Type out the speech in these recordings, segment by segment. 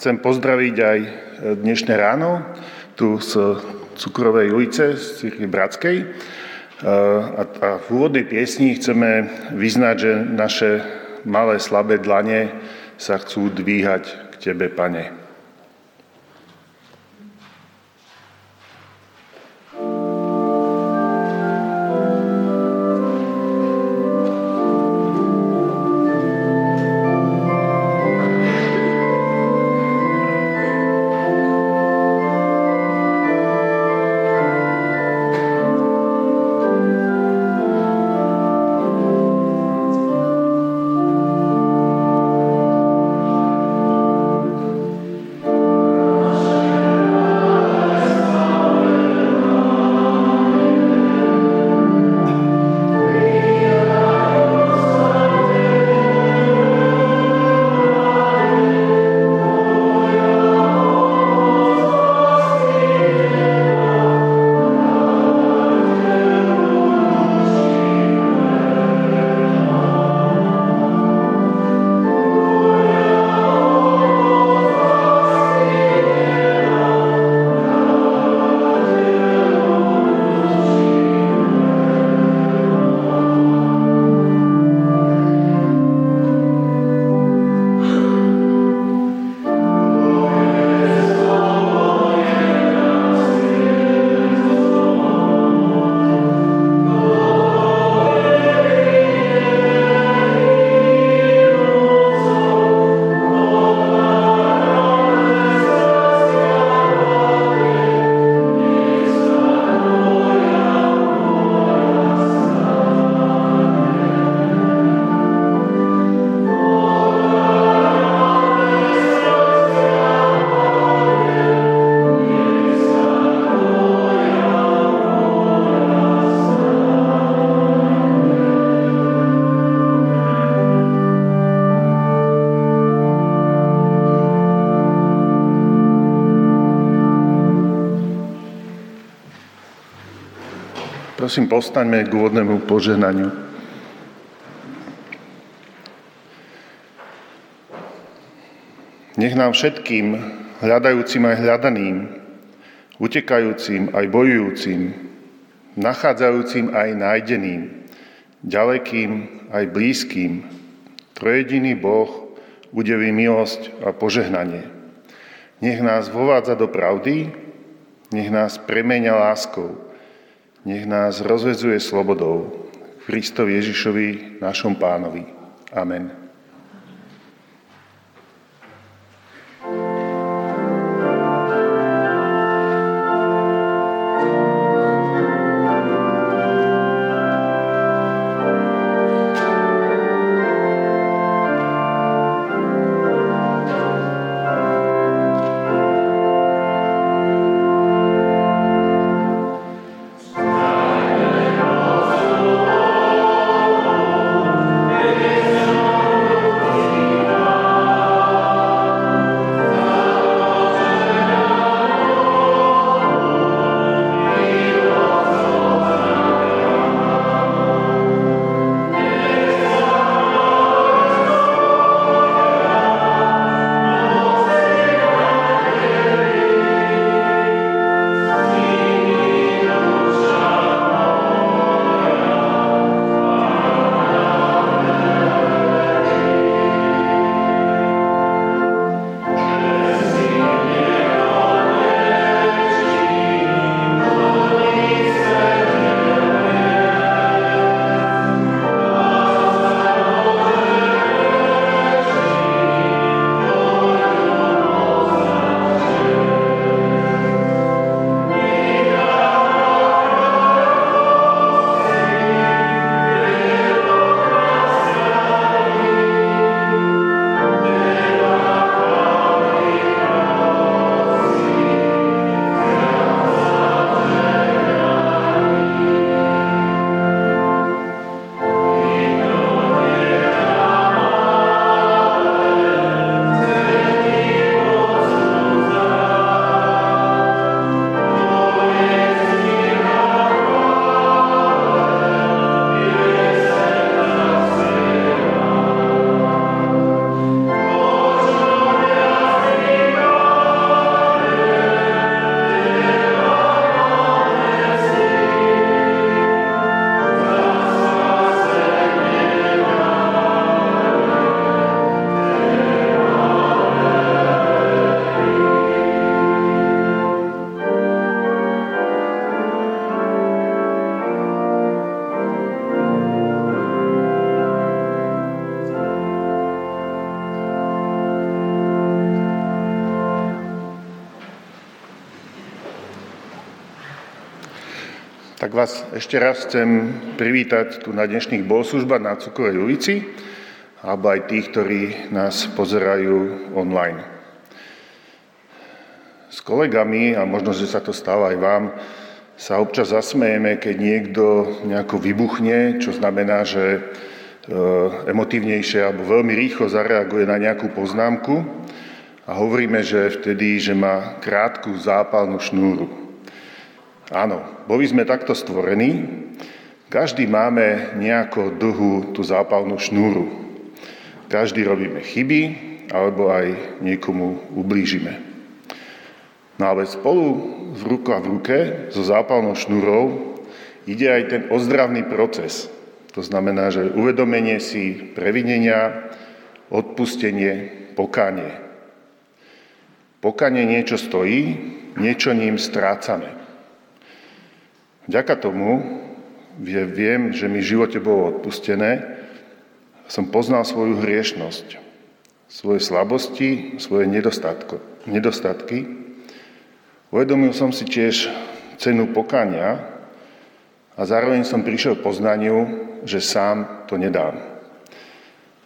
chcem pozdraviť aj dnešné ráno tu z Cukrovej ulice, z Cirkvi Bratskej. A, a v úvodnej piesni chceme vyznať, že naše malé slabé dlane sa chcú dvíhať k Tebe, Pane. Prosím, postaňme k úvodnému požehnaniu. Nech nám všetkým, hľadajúcim aj hľadaným, utekajúcim aj bojujúcim, nachádzajúcim aj nájdeným, ďalekým aj blízkym, trojediný Boh udeví milosť a požehnanie. Nech nás vovádza do pravdy, nech nás premenia láskou, nech nás rozvezuje slobodou. Kristovi Ježišovi, našom pánovi. Amen. Ešte raz chcem privítať tu na dnešných bohoslužbách na Cukrovej ulici, alebo aj tých, ktorí nás pozerajú online. S kolegami, a možno, že sa to stáva aj vám, sa občas zasmejeme, keď niekto nejako vybuchne, čo znamená, že e, emotívnejšie alebo veľmi rýchlo zareaguje na nejakú poznámku a hovoríme, že vtedy, že má krátku zápalnú šnúru. Áno, boli sme takto stvorení, každý máme nejako dlhú tú zápalnú šnúru. Každý robíme chyby, alebo aj niekomu ublížime. No ale spolu v ruka v ruke so zápalnou šnúrou ide aj ten ozdravný proces. To znamená, že uvedomenie si previnenia, odpustenie, pokánie. Pokanie niečo stojí, niečo ním strácame. Vďaka tomu, že viem, že mi v živote bolo odpustené, som poznal svoju hriešnosť, svoje slabosti, svoje nedostatky. Uvedomil som si tiež cenu pokania a zároveň som prišiel k poznaniu, že sám to nedám.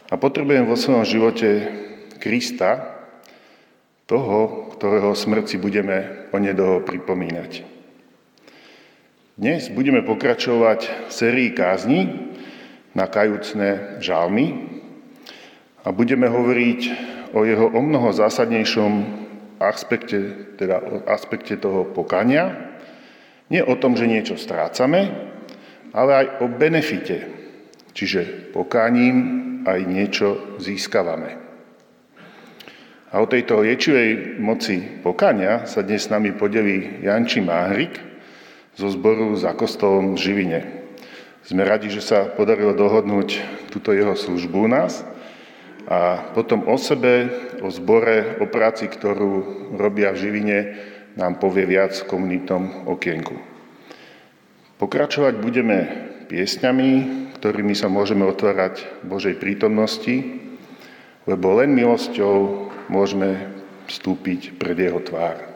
A potrebujem vo svojom živote Krista, toho, ktorého smrť si budeme onedlho pripomínať. Dnes budeme pokračovať v sérii kázni na kajúcne žalmy a budeme hovoriť o jeho o mnoho zásadnejšom aspekte, teda o aspekte toho pokania. Nie o tom, že niečo strácame, ale aj o benefite, čiže pokáním aj niečo získavame. A o tejto liečivej moci pokania sa dnes s nami podelí Janči Máhrik, zo zboru za kostolom v Živine. Sme radi, že sa podarilo dohodnúť túto jeho službu u nás a potom o sebe, o zbore, o práci, ktorú robia v Živine, nám povie viac v komunitnom okienku. Pokračovať budeme piesňami, ktorými sa môžeme otvárať Božej prítomnosti, lebo len milosťou môžeme vstúpiť pred Jeho tvár.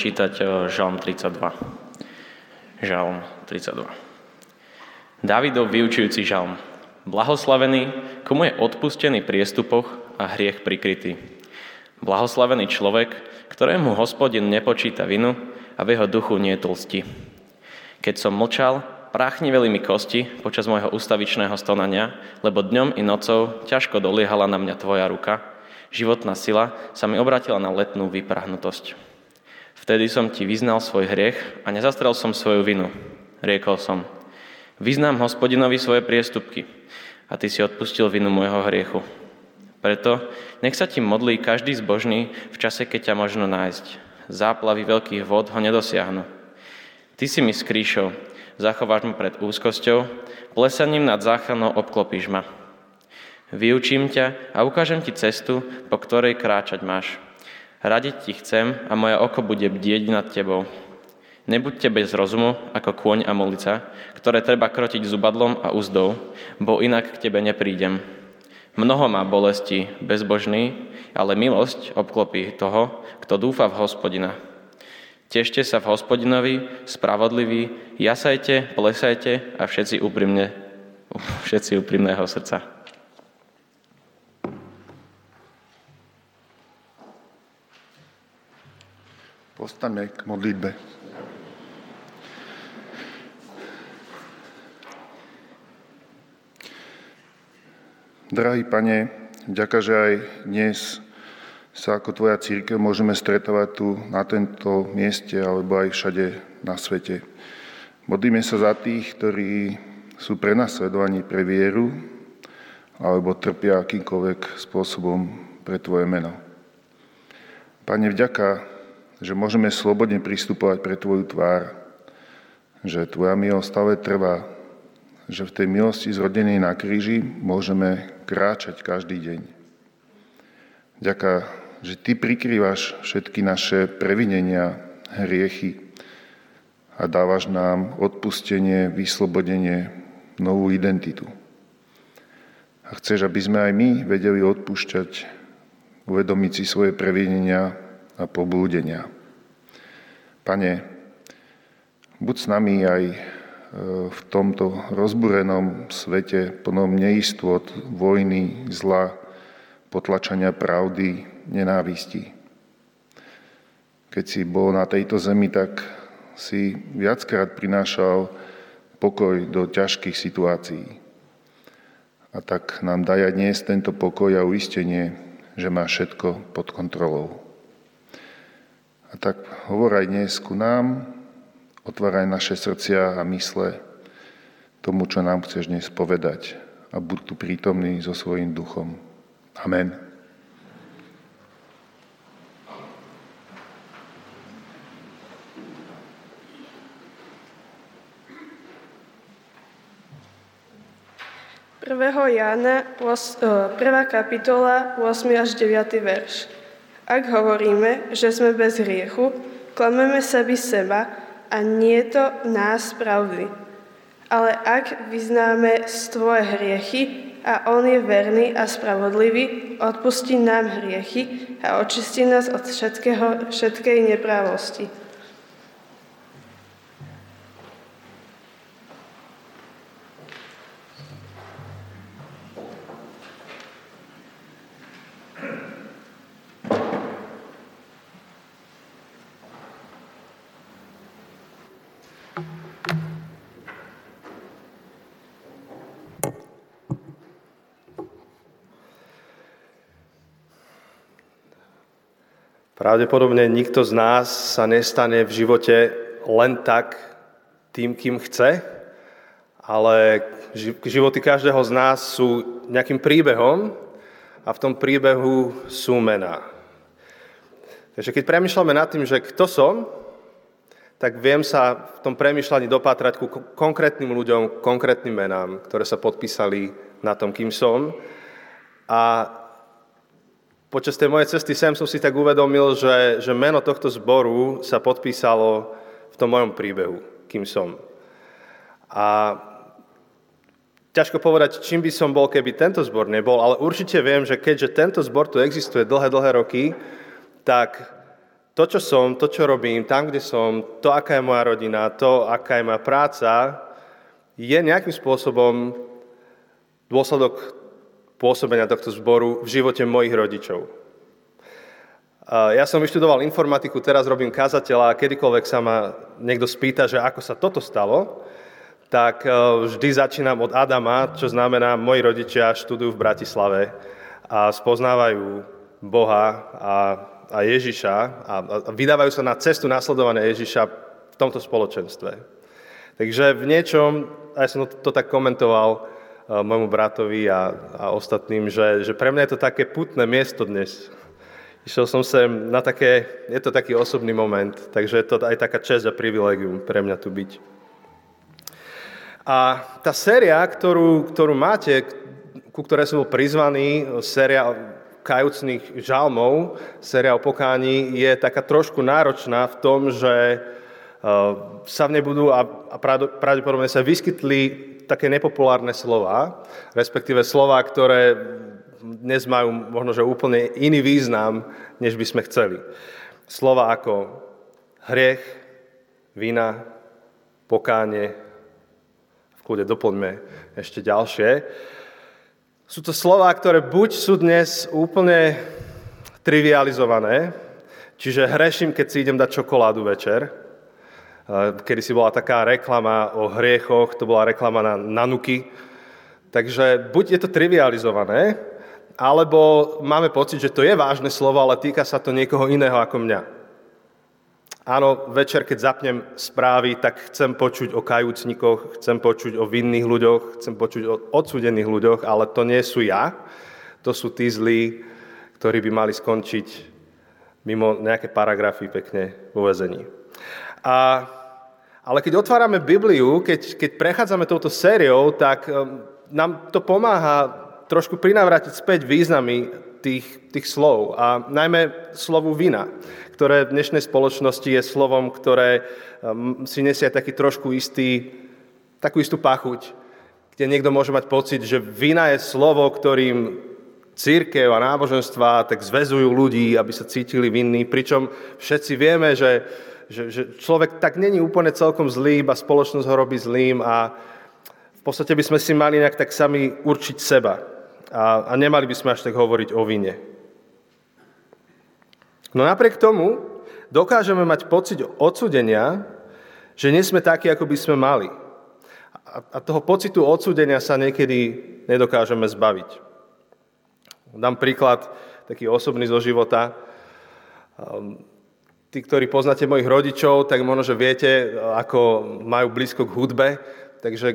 Čítať e, Žalm 32. Žalm 32. Davidov vyučujúci žalm. Blahoslavený, komu je odpustený priestupoch a hriech prikrytý. Blahoslavený človek, ktorému hospodin nepočíta vinu a v jeho duchu nie tlsti. Keď som mlčal, práchniveli mi kosti počas môjho ustavičného stonania, lebo dňom i nocou ťažko doliehala na mňa tvoja ruka, životná sila sa mi obratila na letnú vyprahnutosť. Vtedy som ti vyznal svoj hriech a nezastrel som svoju vinu. Riekol som, vyznám hospodinovi svoje priestupky a ty si odpustil vinu môjho hriechu. Preto nech sa ti modlí každý zbožný v čase, keď ťa možno nájsť. Záplavy veľkých vod ho nedosiahnu. Ty si mi skrýšou, zachováš ma pred úzkosťou, plesaním nad záchranou obklopíš ma. Vyučím ťa a ukážem ti cestu, po ktorej kráčať máš. Radiť ti chcem a moje oko bude bdieť nad tebou. Nebuďte bez rozumu ako kôň a molica, ktoré treba krotiť zubadlom a úzdou, bo inak k tebe neprídem. Mnoho má bolesti bezbožný, ale milosť obklopí toho, kto dúfa v hospodina. Tešte sa v hospodinovi, spravodliví, jasajte, plesajte a všetci úprimne, všetci úprimného srdca. Postaňme k modlitbe. Drahý pane, ďaká, že aj dnes sa ako Tvoja církev môžeme stretovať tu na tento mieste alebo aj všade na svete. Modlíme sa za tých, ktorí sú prenasledovaní pre vieru alebo trpia akýmkoľvek spôsobom pre Tvoje meno. Pane, vďaka že môžeme slobodne pristupovať pre Tvoju tvár, že Tvoja milosť stále trvá, že v tej milosti zrodenej na kríži môžeme kráčať každý deň. Ďaká, že Ty prikrývaš všetky naše previnenia, hriechy a dávaš nám odpustenie, vyslobodenie, novú identitu. A chceš, aby sme aj my vedeli odpúšťať, uvedomiť si svoje previnenia a poblúdenia. Pane, buď s nami aj e, v tomto rozburenom svete plnom neistot, vojny, zla, potlačania pravdy, nenávisti. Keď si bol na tejto zemi, tak si viackrát prinášal pokoj do ťažkých situácií. A tak nám daj aj dnes tento pokoj a uistenie, že má všetko pod kontrolou. A tak hovor aj dnes ku nám, otváraj naše srdcia a mysle tomu, čo nám chceš dnes povedať a buď tu prítomný so svojím duchom. Amen. Prvého Jána, 1. kapitola, 8. až 9. verš. Ak hovoríme, že sme bez hriechu, klameme sami seba a nie je to nás pravdy. Ale ak vyznáme svoje hriechy a On je verný a spravodlivý, odpustí nám hriechy a očistí nás od všetkého, všetkej neprávosti. Pravdepodobne nikto z nás sa nestane v živote len tak tým, kým chce, ale životy každého z nás sú nejakým príbehom a v tom príbehu sú mená. Takže keď premyšľame nad tým, že kto som, tak viem sa v tom premyšľaní dopátrať ku konkrétnym ľuďom, konkrétnym menám, ktoré sa podpísali na tom, kým som. A počas tej mojej cesty sem som si tak uvedomil, že, že meno tohto zboru sa podpísalo v tom mojom príbehu, kým som. A ťažko povedať, čím by som bol, keby tento zbor nebol, ale určite viem, že keďže tento zbor tu existuje dlhé, dlhé roky, tak to, čo som, to, čo robím, tam, kde som, to, aká je moja rodina, to, aká je moja práca, je nejakým spôsobom dôsledok pôsobenia tohto zboru v živote mojich rodičov. Ja som vyštudoval informatiku, teraz robím kazateľa a kedykoľvek sa ma niekto spýta, že ako sa toto stalo, tak e, vždy začínam od Adama, čo znamená, moji rodičia študujú v Bratislave a spoznávajú Boha a, a Ježiša a, a vydávajú sa na cestu nasledovania Ježiša v tomto spoločenstve. Takže v niečom, aj som to, to tak komentoval, môjmu bratovi a, a ostatným, že, že pre mňa je to také putné miesto dnes. Išiel som sem na také, je to taký osobný moment, takže je to aj taká čest a privilegium pre mňa tu byť. A tá séria, ktorú, ktorú máte, ku ktorej som bol prizvaný, séria kajúcných žalmov, séria o pokání, je taká trošku náročná v tom, že sa v nej budú a pravdepodobne sa vyskytli také nepopulárne slova, respektíve slova, ktoré dnes majú možno, že úplne iný význam, než by sme chceli. Slova ako hriech, vina, pokánie, v kľude doplňme ešte ďalšie. Sú to slova, ktoré buď sú dnes úplne trivializované, čiže hreším, keď si idem dať čokoládu večer, kedy si bola taká reklama o hriechoch, to bola reklama na nanuky. Takže buď je to trivializované, alebo máme pocit, že to je vážne slovo, ale týka sa to niekoho iného ako mňa. Áno, večer, keď zapnem správy, tak chcem počuť o kajúcnikoch, chcem počuť o vinných ľuďoch, chcem počuť o odsudených ľuďoch, ale to nie sú ja. To sú tí zlí, ktorí by mali skončiť mimo nejaké paragrafy pekne vo vezení. A ale keď otvárame Bibliu, keď, keď prechádzame touto sériou, tak nám to pomáha trošku prinavrátiť späť významy tých, tých slov. A najmä slovu vina, ktoré v dnešnej spoločnosti je slovom, ktoré si nesie taký trošku istý, takú istú pachuť, kde niekto môže mať pocit, že vina je slovo, ktorým církev a náboženstva tak zväzujú ľudí, aby sa cítili vinní, pričom všetci vieme, že že, že človek tak není úplne celkom zlý, iba spoločnosť ho robí zlým a v podstate by sme si mali nejak tak sami určiť seba a, a nemali by sme až tak hovoriť o vine. No napriek tomu dokážeme mať pocit odsudenia, že nie sme takí, ako by sme mali. A, a toho pocitu odsudenia sa niekedy nedokážeme zbaviť. Dám príklad taký osobný zo života. Tí, ktorí poznáte mojich rodičov, tak možno, že viete, ako majú blízko k hudbe, takže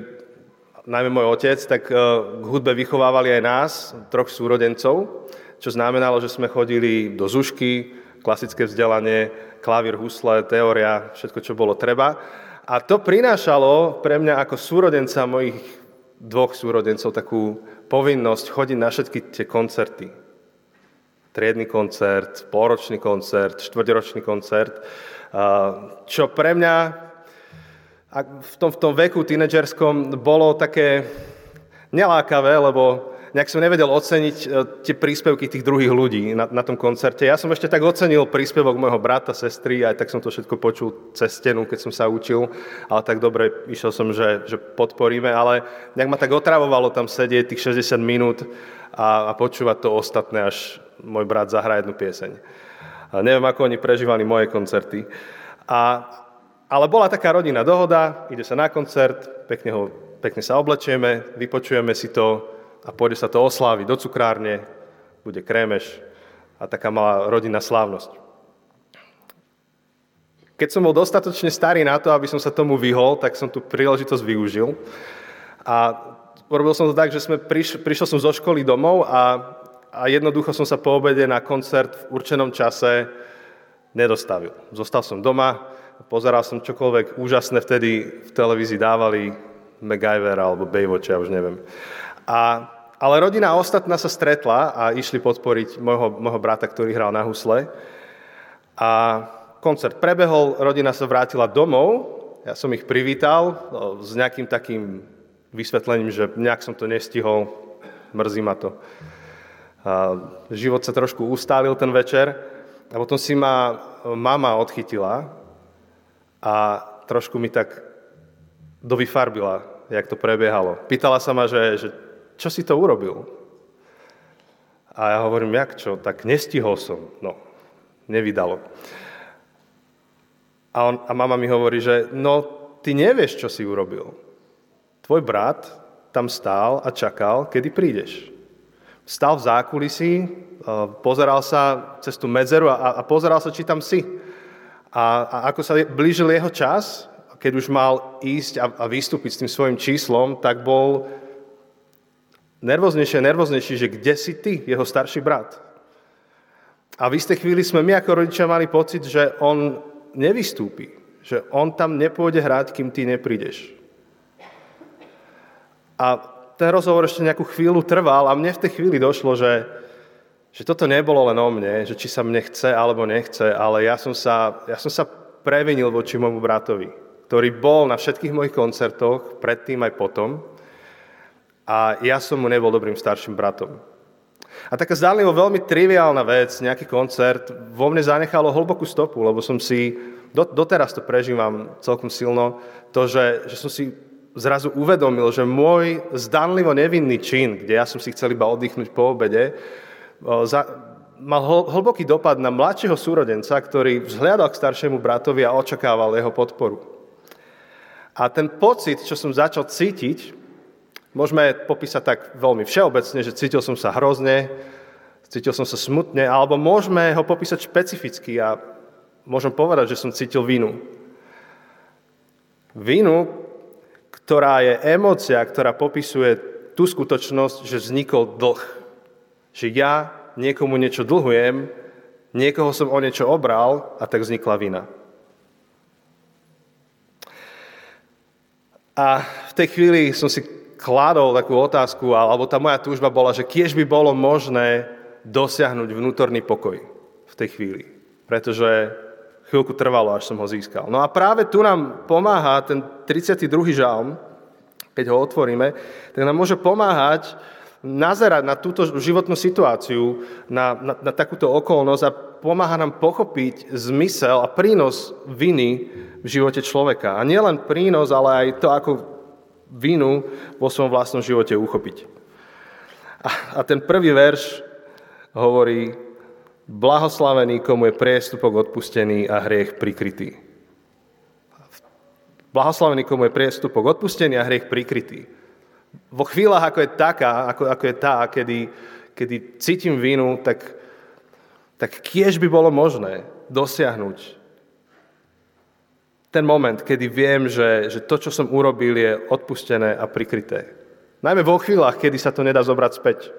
najmä môj otec, tak e, k hudbe vychovávali aj nás, troch súrodencov, čo znamenalo, že sme chodili do zušky, klasické vzdelanie, klavír, husle, teória, všetko, čo bolo treba. A to prinášalo pre mňa ako súrodenca mojich dvoch súrodencov takú povinnosť chodiť na všetky tie koncerty triedny koncert, pôročný koncert, štvrťročný koncert, čo pre mňa v tom, v tom veku tínedžerskom bolo také nelákavé, lebo nejak som nevedel oceniť e, tie príspevky tých druhých ľudí na, na tom koncerte. Ja som ešte tak ocenil príspevok môjho brata, sestry, aj tak som to všetko počul cez stenu, keď som sa učil, ale tak dobre, išiel som, že, že podporíme, ale nejak ma tak otravovalo tam sedieť tých 60 minút a, a počúvať to ostatné, až môj brat zahrá jednu pieseň. A neviem, ako oni prežívali moje koncerty. A, ale bola taká rodinná dohoda, ide sa na koncert, pekne, ho, pekne sa oblečieme, vypočujeme si to a pôjde sa to osláviť do cukrárne, bude krémeš a taká malá rodinná slávnosť. Keď som bol dostatočne starý na to, aby som sa tomu vyhol, tak som tú príležitosť využil. A urobil som to tak, že sme priš, prišiel som zo školy domov a, a jednoducho som sa po obede na koncert v určenom čase nedostavil. Zostal som doma, pozeral som čokoľvek úžasné vtedy v televízii dávali, MacGyver alebo Baywatch, ja už neviem. A, ale rodina ostatná sa stretla a išli podporiť môjho, môjho brata, ktorý hral na husle. A koncert prebehol, rodina sa vrátila domov, ja som ich privítal s nejakým takým vysvetlením, že nejak som to nestihol, mrzí ma to. Život sa trošku ustálil ten večer a potom si ma mama odchytila a trošku mi tak dovyfarbila, jak to prebiehalo. Pýtala sa ma, že, že čo si to urobil? A ja hovorím, jak čo? Tak nestihol som. No, nevydalo. A, on, a mama mi hovorí, že no, ty nevieš, čo si urobil. Tvoj brat tam stál a čakal, kedy prídeš. Stál v zákulisí, e, pozeral sa cez tú medzeru a, a pozeral sa, či tam si. A, a ako sa blížil jeho čas, keď už mal ísť a, a vystúpiť s tým svojim číslom, tak bol nervóznejšie a nervóznejší, že kde si ty, jeho starší brat. A v istej chvíli sme my ako rodičia mali pocit, že on nevystúpi. Že on tam nepôjde hrať, kým ty neprídeš. A ten rozhovor ešte nejakú chvíľu trval a mne v tej chvíli došlo, že, že toto nebolo len o mne, že či sa mne chce alebo nechce, ale ja som sa, ja som sa previnil voči môjmu bratovi, ktorý bol na všetkých mojich koncertoch, predtým aj potom. A ja som mu nebol dobrým starším bratom. A taká zdánlivo veľmi triviálna vec, nejaký koncert, vo mne zanechalo hlbokú stopu, lebo som si, do, doteraz to prežívam celkom silno, to, že, že som si zrazu uvedomil, že môj zdánlivo nevinný čin, kde ja som si chcel iba oddychnúť po obede, mal hlboký dopad na mladšieho súrodenca, ktorý vzhľadal k staršiemu bratovi a očakával jeho podporu. A ten pocit, čo som začal cítiť, Môžeme popísať tak veľmi všeobecne, že cítil som sa hrozne, cítil som sa smutne, alebo môžeme ho popísať špecificky a môžem povedať, že som cítil vinu. Vinu, ktorá je emócia, ktorá popisuje tú skutočnosť, že vznikol dlh. Že ja niekomu niečo dlhujem, niekoho som o niečo obral a tak vznikla vina. A v tej chvíli som si kládol takú otázku, alebo tá moja túžba bola, že kiež by bolo možné dosiahnuť vnútorný pokoj v tej chvíli. Pretože chvíľku trvalo, až som ho získal. No a práve tu nám pomáha ten 32. žalm, keď ho otvoríme, tak nám môže pomáhať nazerať na túto životnú situáciu, na, na, na takúto okolnosť a pomáha nám pochopiť zmysel a prínos viny v živote človeka. A nielen prínos, ale aj to, ako vinu vo svojom vlastnom živote uchopiť. A, a ten prvý verš hovorí, blahoslavený, komu je priestupok odpustený a hriech prikrytý. Blahoslavený, komu je priestupok odpustený a hriech prikrytý. Vo chvíľach, ako je taká, ako, ako je tá, kedy, kedy cítim vinu, tak, tak kiež by bolo možné dosiahnuť ten moment, kedy viem, že, že to, čo som urobil, je odpustené a prikryté. Najmä vo chvíľach, kedy sa to nedá zobrať späť.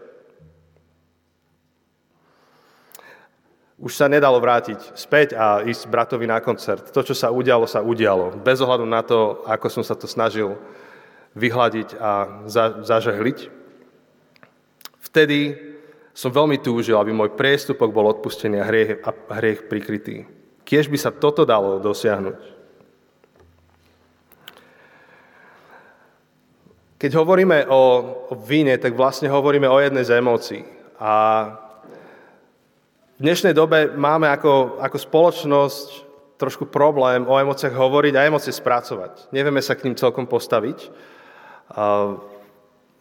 Už sa nedalo vrátiť späť a ísť bratovi na koncert. To, čo sa udialo, sa udialo. Bez ohľadu na to, ako som sa to snažil vyhľadiť a za, zažehliť. Vtedy som veľmi túžil, aby môj priestupok bol odpustený a hriech, a hriech prikrytý. Kiež by sa toto dalo dosiahnuť. Keď hovoríme o, víne, tak vlastne hovoríme o jednej z emócií. A v dnešnej dobe máme ako, ako spoločnosť trošku problém o emóciách hovoriť a emócie spracovať. Nevieme sa k ním celkom postaviť.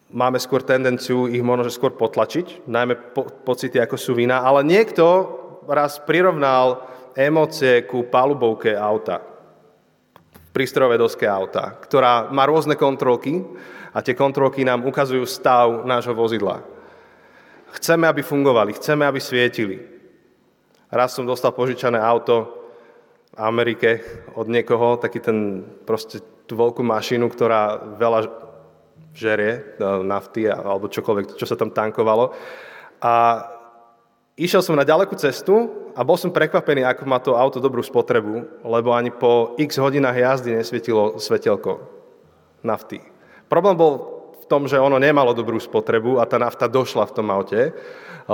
Máme skôr tendenciu ich možno skôr potlačiť, najmä po, pocity ako sú vína, ale niekto raz prirovnal emócie ku palubovke auta, prístrojové doske auta, ktorá má rôzne kontrolky a tie kontrolky nám ukazujú stav nášho vozidla. Chceme, aby fungovali, chceme, aby svietili. Raz som dostal požičané auto, Amerike od niekoho, taký ten proste tú veľkú mašinu, ktorá veľa žerie, e, nafty alebo čokoľvek, čo sa tam tankovalo. A išiel som na ďalekú cestu a bol som prekvapený, ako má to auto dobrú spotrebu, lebo ani po x hodinách jazdy nesvietilo svetelko nafty. Problém bol v tom, že ono nemalo dobrú spotrebu a tá nafta došla v tom aute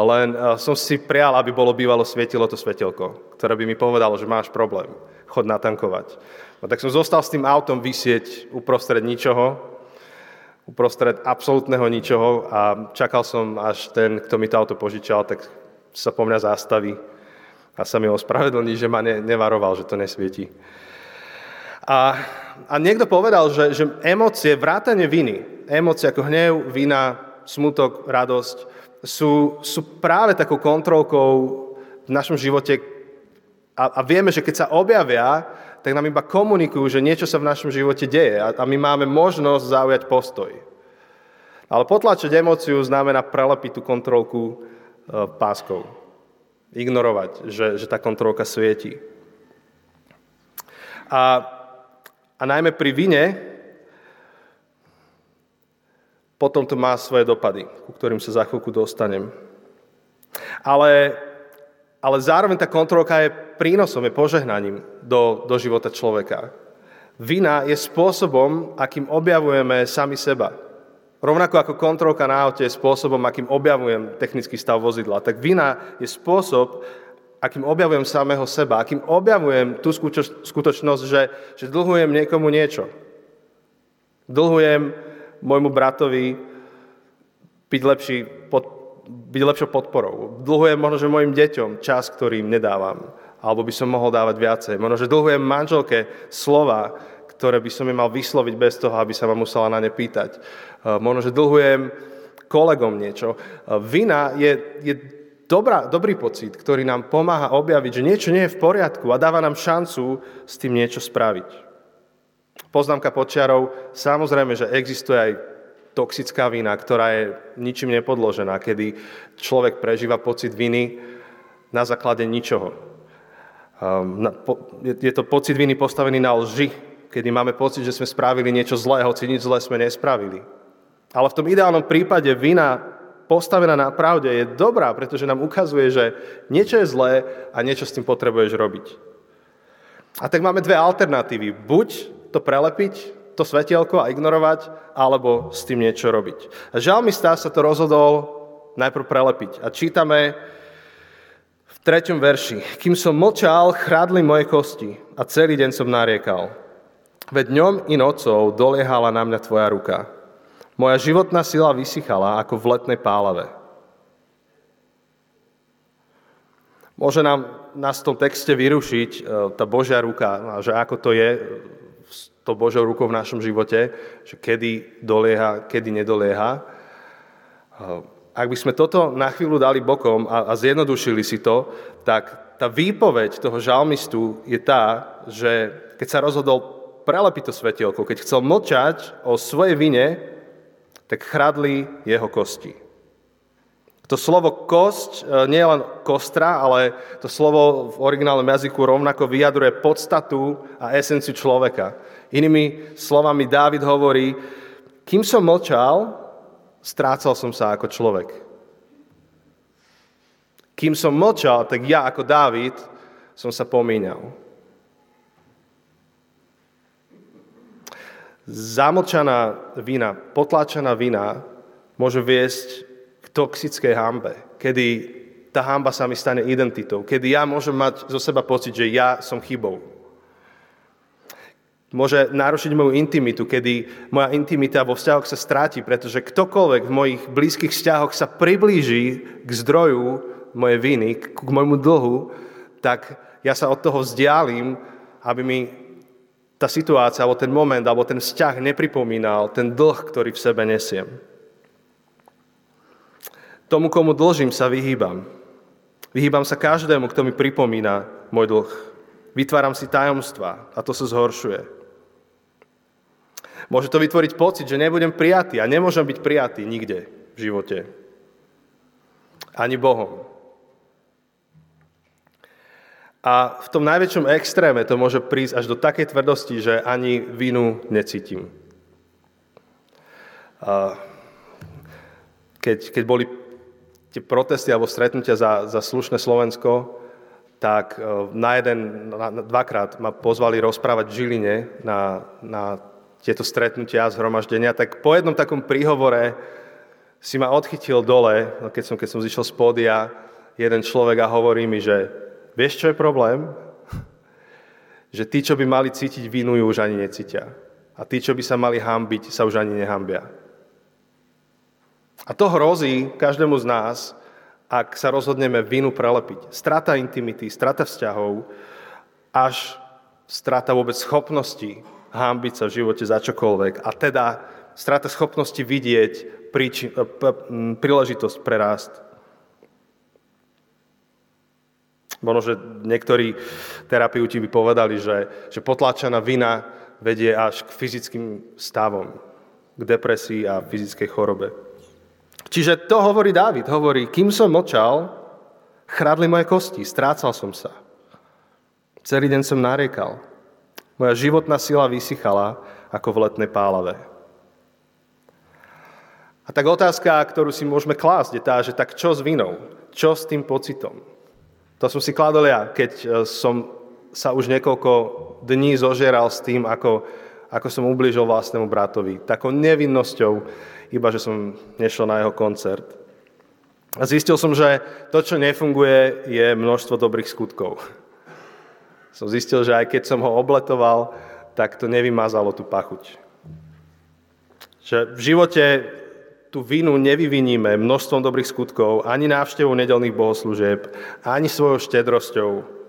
len eh, som si prial, aby bolo bývalo svietilo to svetelko, ktoré by mi povedalo, že máš problém, chod natankovať. No tak som zostal s tým autom vysieť uprostred ničoho, uprostred absolútneho ničoho a čakal som, až ten, kto mi to auto požičal, tak sa po mňa zastaví a sa mi ospravedlní, že ma ne, nevaroval, že to nesvieti. A, a niekto povedal, že, že emócie, vrátanie viny, emócie ako hnev, vina, smutok, radosť, sú, sú práve takou kontrolkou v našom živote a, a vieme, že keď sa objavia, tak nám iba komunikujú, že niečo sa v našom živote deje a, a my máme možnosť zaujať postoj. Ale potlačiť emóciu znamená prelepiť tú kontrolku e, páskou. Ignorovať, že, že tá kontrolka svieti. A, a najmä pri vine potom to má svoje dopady, ku ktorým sa za chvíľku dostanem. Ale, ale zároveň tá kontrolka je prínosom, je požehnaním do, do života človeka. Vina je spôsobom, akým objavujeme sami seba. Rovnako ako kontrolka na aute je spôsobom, akým objavujem technický stav vozidla, tak vina je spôsob, akým objavujem samého seba, akým objavujem tú skutočnosť, že, že dlhujem niekomu niečo. Dlhujem môjmu bratovi byť, lepší, pod, byť lepšou podporou. Dlhujem možno, že mojim deťom čas, ktorým nedávam. Alebo by som mohol dávať viacej. Možno, že dlhujem manželke slova, ktoré by som jej mal vysloviť bez toho, aby sa ma musela na ne pýtať. Možno, že dlhujem kolegom niečo. Vina je, je dobrá, dobrý pocit, ktorý nám pomáha objaviť, že niečo nie je v poriadku a dáva nám šancu s tým niečo spraviť. Poznámka počiarov, samozrejme, že existuje aj toxická vina, ktorá je ničím nepodložená, kedy človek prežíva pocit viny na základe ničoho. Ehm, je to pocit viny postavený na lži, kedy máme pocit, že sme spravili niečo zlé, hoci nič zlé sme nespravili. Ale v tom ideálnom prípade vina postavená na pravde je dobrá, pretože nám ukazuje, že niečo je zlé a niečo s tým potrebuješ robiť. A tak máme dve alternatívy. Buď to prelepiť, to svetielko a ignorovať, alebo s tým niečo robiť. A žalmista sa to rozhodol najprv prelepiť. A čítame v treťom verši. Kým som mlčal, chrádli moje kosti a celý deň som nariekal. Veď dňom i nocou doliehala na mňa tvoja ruka. Moja životná sila vysychala ako v letnej pálave. Môže nám nás v tom texte vyrušiť e, tá Božia ruka, že ako to je to Božou rukou v našom živote, že kedy dolieha, kedy nedolieha. Ak by sme toto na chvíľu dali bokom a, a zjednodušili si to, tak tá výpoveď toho žalmistu je tá, že keď sa rozhodol prelepiť to svetielko, keď chcel mlčať o svojej vine, tak chradli jeho kosti. To slovo kosť e, nie je len kostra, ale to slovo v originálnom jazyku rovnako vyjadruje podstatu a esenciu človeka. Inými slovami Dávid hovorí, kým som mlčal, strácal som sa ako človek. Kým som mlčal, tak ja ako Dávid som sa pomínal. Zamlčaná vina, potláčaná vina môže viesť toxickej hambe, kedy tá hamba sa mi stane identitou, kedy ja môžem mať zo seba pocit, že ja som chybou. Môže narušiť moju intimitu, kedy moja intimita vo vzťahoch sa stráti, pretože ktokoľvek v mojich blízkych vzťahoch sa priblíži k zdroju mojej viny, k môjmu dlhu, tak ja sa od toho vzdialím, aby mi tá situácia, alebo ten moment, alebo ten vzťah nepripomínal ten dlh, ktorý v sebe nesiem. Tomu, komu dlžím, sa vyhýbam. Vyhýbam sa každému, kto mi pripomína môj dlh. Vytváram si tajomstva a to sa zhoršuje. Môže to vytvoriť pocit, že nebudem prijatý a nemôžem byť prijatý nikde v živote. Ani Bohom. A v tom najväčšom extréme to môže prísť až do takej tvrdosti, že ani vinu necítim. Keď, keď boli tie protesty alebo stretnutia za, za slušné Slovensko, tak e, na jeden, na, dvakrát ma pozvali rozprávať v Žiline na, na tieto stretnutia, zhromaždenia, tak po jednom takom príhovore si ma odchytil dole, no keď som, keď som zišiel z pódia, jeden človek a hovorí mi, že vieš, čo je problém? že tí, čo by mali cítiť vinu, ju už ani necítia. A tí, čo by sa mali hambiť, sa už ani nehambia. A to hrozí každému z nás, ak sa rozhodneme vinu prelepiť. Strata intimity, strata vzťahov, až strata vôbec schopnosti hámbiť sa v živote za čokoľvek. A teda strata schopnosti vidieť príči, p- príležitosť pre rast. Možno, že niektorí terapeuti by povedali, že, že potláčaná vina vedie až k fyzickým stavom, k depresii a fyzickej chorobe. Čiže to hovorí Dávid. Hovorí, kým som močal, chradli moje kosti, strácal som sa. Celý deň som nariekal. Moja životná sila vysychala ako v letnej pálave. A tak otázka, ktorú si môžeme klásť, je tá, že tak čo s vinou? Čo s tým pocitom? To som si kladol ja, keď e, som sa už niekoľko dní zožeral s tým, ako, ako som ubližil vlastnému bratovi. Takou nevinnosťou, iba že som nešiel na jeho koncert. A zistil som, že to, čo nefunguje, je množstvo dobrých skutkov. Som zistil, že aj keď som ho obletoval, tak to nevymazalo tú pachuť. Že v živote tú vinu nevyviníme množstvom dobrých skutkov, ani návštevou nedelných bohoslúžieb, ani svojou štedrosťou.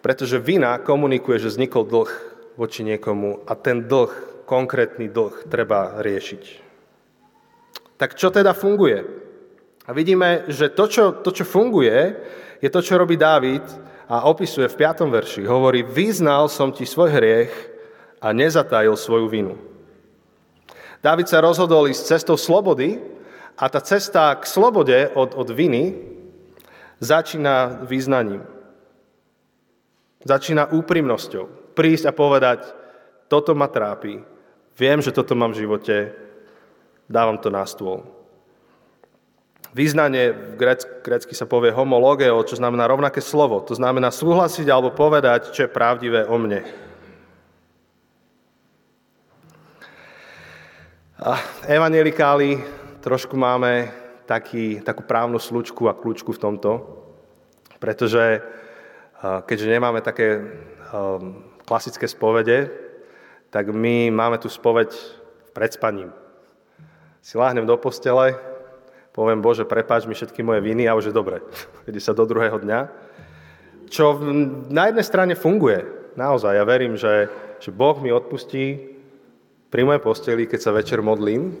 Pretože vina komunikuje, že vznikol dlh voči niekomu a ten dlh konkrétny dlh treba riešiť. Tak čo teda funguje? A vidíme, že to čo, to, čo funguje, je to, čo robí Dávid a opisuje v 5. verši. Hovorí, vyznal som ti svoj hriech a nezatajil svoju vinu. Dávid sa rozhodol ísť cestou slobody a tá cesta k slobode od, od viny začína význaním. Začína úprimnosťou. Prísť a povedať, toto ma trápi, Viem, že toto mám v živote, dávam to na stôl. Význanie v grecky sa povie homologeo, čo znamená rovnaké slovo. To znamená súhlasiť alebo povedať, čo je pravdivé o mne. A evangelikáli trošku máme taký, takú právnu slučku a kľúčku v tomto, pretože keďže nemáme také um, klasické spovede, tak my máme tu spoveď pred spaním. Si láhnem do postele, poviem, Bože, prepáč mi všetky moje viny a už je dobre. Ide sa do druhého dňa. Čo na jednej strane funguje. Naozaj, ja verím, že, že Boh mi odpustí pri mojej posteli, keď sa večer modlím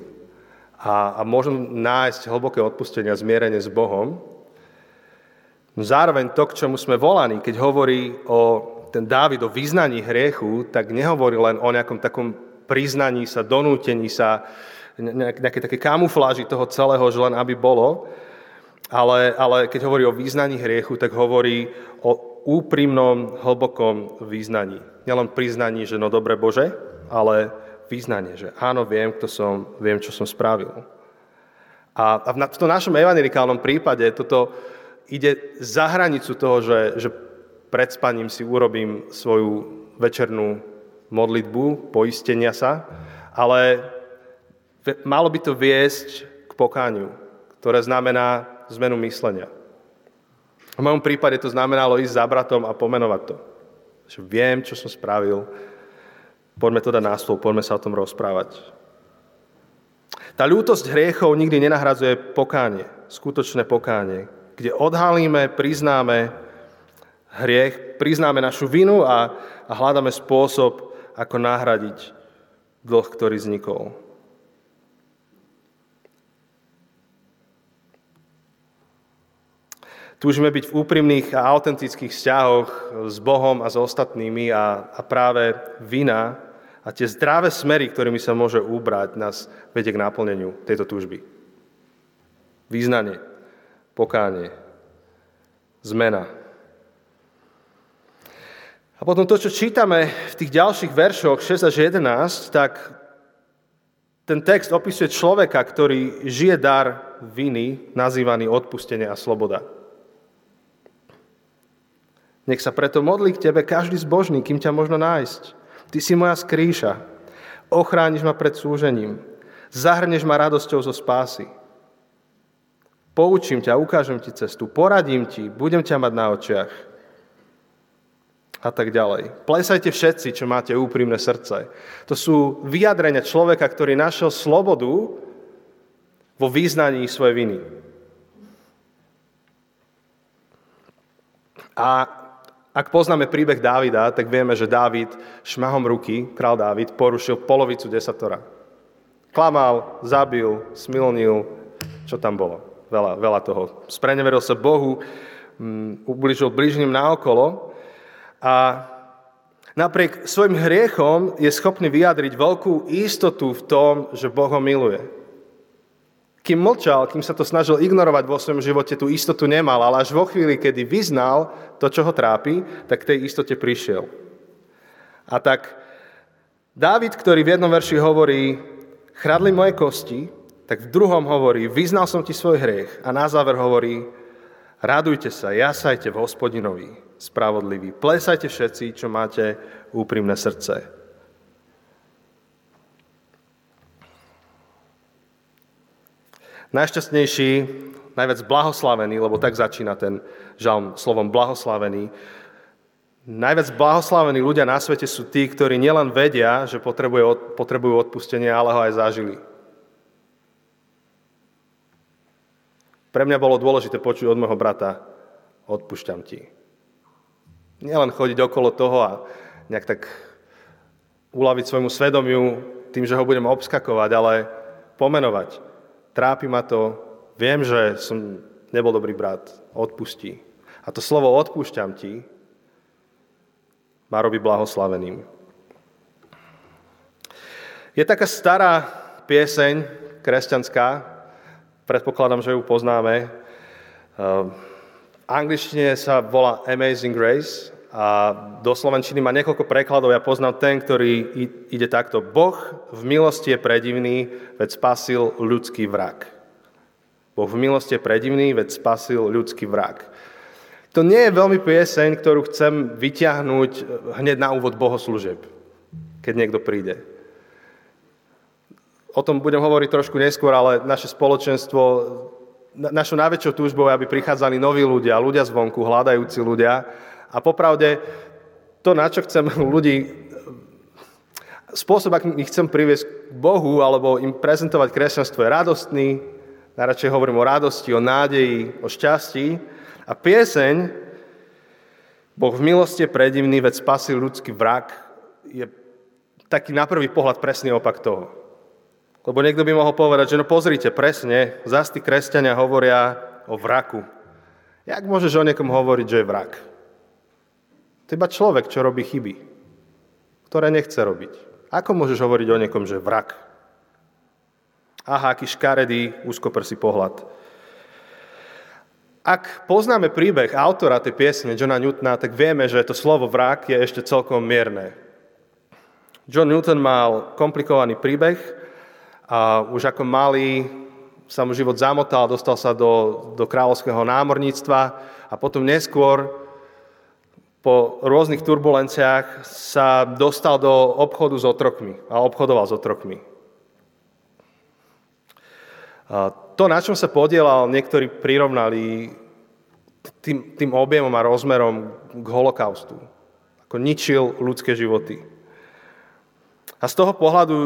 a, a môžem nájsť hlboké odpustenie a zmierenie s Bohom. No zároveň to, k čomu sme volaní, keď hovorí o ten Dávid o vyznaní hriechu, tak nehovorí len o nejakom takom priznaní sa, donútení sa, nejaké také kamufláži toho celého, že len aby bolo, ale, ale keď hovorí o význaní hriechu, tak hovorí o úprimnom, hlbokom význaní. Nielen priznaní, že no dobre Bože, ale význanie, že áno, viem, kto som, viem, čo som spravil. A, a v tom našom evangelikálnom prípade toto ide za hranicu toho, že, že pred spaním si urobím svoju večernú modlitbu, poistenia sa, ale malo by to viesť k pokániu, ktoré znamená zmenu myslenia. V mojom prípade to znamenalo ísť za bratom a pomenovať to. Že viem, čo som spravil, poďme to dať na stôl, poďme sa o tom rozprávať. Tá ľútosť hriechov nikdy nenahradzuje pokánie, skutočné pokánie, kde odhalíme, priznáme, hriech, priznáme našu vinu a, a hľadáme spôsob, ako nahradiť dlh, ktorý vznikol. Túžime byť v úprimných a autentických vzťahoch s Bohom a s ostatnými a, a práve vina a tie zdravé smery, ktorými sa môže úbrať, nás vedie k náplneniu tejto túžby. Význanie, pokánie, zmena. A potom to, čo čítame v tých ďalších veršoch 6 až 11, tak ten text opisuje človeka, ktorý žije dar viny, nazývaný odpustenie a sloboda. Nech sa preto modlí k tebe každý zbožný, kým ťa možno nájsť. Ty si moja skrýša. Ochrániš ma pred súžením. Zahrneš ma radosťou zo spásy. Poučím ťa, ukážem ti cestu, poradím ti, budem ťa mať na očiach a tak ďalej. Plesajte všetci, čo máte úprimné srdce. To sú vyjadrenia človeka, ktorý našiel slobodu vo význaní svojej viny. A ak poznáme príbeh Dávida, tak vieme, že Dávid šmahom ruky, král Dávid, porušil polovicu desatora. Klamal, zabil, smilnil, čo tam bolo. Veľa, veľa toho. Spreneveril sa Bohu, mm, ubližil blížnym naokolo a napriek svojim hriechom je schopný vyjadriť veľkú istotu v tom, že Boh ho miluje. Kým mlčal, kým sa to snažil ignorovať vo svojom živote, tú istotu nemal, ale až vo chvíli, kedy vyznal to, čo ho trápi, tak tej istote prišiel. A tak Dávid, ktorý v jednom verši hovorí, chradli moje kosti, tak v druhom hovorí, vyznal som ti svoj hriech. A na záver hovorí, radujte sa, jasajte v hospodinovi spravodliví. Plesajte všetci, čo máte úprimné srdce. Najšťastnejší, najviac blahoslavený, lebo tak začína ten žalm slovom blahoslavený, najviac blahoslavení ľudia na svete sú tí, ktorí nielen vedia, že potrebujú odpustenie, ale ho aj zažili. Pre mňa bolo dôležité počuť od môjho brata, odpúšťam ti. Nielen chodiť okolo toho a nejak tak uľaviť svojmu svedomiu tým, že ho budeme obskakovať, ale pomenovať. Trápi ma to, viem, že som nebol dobrý brat, odpustí. A to slovo odpúšťam ti ma robí blahoslaveným. Je taká stará pieseň kresťanská, predpokladám, že ju poznáme, angličtine sa volá Amazing Grace a do slovenčiny má niekoľko prekladov. Ja poznám ten, ktorý ide takto. Boh v milosti je predivný, veď spasil ľudský vrak. Boh v milosti je predivný, veď spasil ľudský vrak. To nie je veľmi pieseň, ktorú chcem vyťahnuť hneď na úvod bohoslužeb, keď niekto príde. O tom budem hovoriť trošku neskôr, ale naše spoločenstvo našou najväčšou túžbou je, aby prichádzali noví ľudia, ľudia zvonku, hľadajúci ľudia. A popravde, to, na čo chcem ľudí, spôsob, ak ich chcem priviesť k Bohu, alebo im prezentovať kresťanstvo, je radostný. Najradšej hovorím o radosti, o nádeji, o šťastí. A pieseň Boh v milosti je predivný, veď spasil ľudský vrak, je taký na prvý pohľad presný opak toho. Lebo niekto by mohol povedať, že no pozrite, presne, zás tí kresťania hovoria o vraku. Jak môžeš o niekom hovoriť, že je vrak? To iba človek, čo robí chyby, ktoré nechce robiť. Ako môžeš hovoriť o niekom, že je vrak? Aha, aký škaredý, úzkoprsý pohľad. Ak poznáme príbeh autora tej piesne, Johna Newtona, tak vieme, že to slovo vrak je ešte celkom mierne. John Newton mal komplikovaný príbeh, a už ako malý sa mu život zamotal, dostal sa do, do kráľovského námorníctva a potom neskôr po rôznych turbulenciách sa dostal do obchodu s otrokmi a obchodoval s otrokmi. A to, na čom sa podielal, niektorí prirovnali tým, tým objemom a rozmerom k holokaustu. Ako ničil ľudské životy. A z toho pohľadu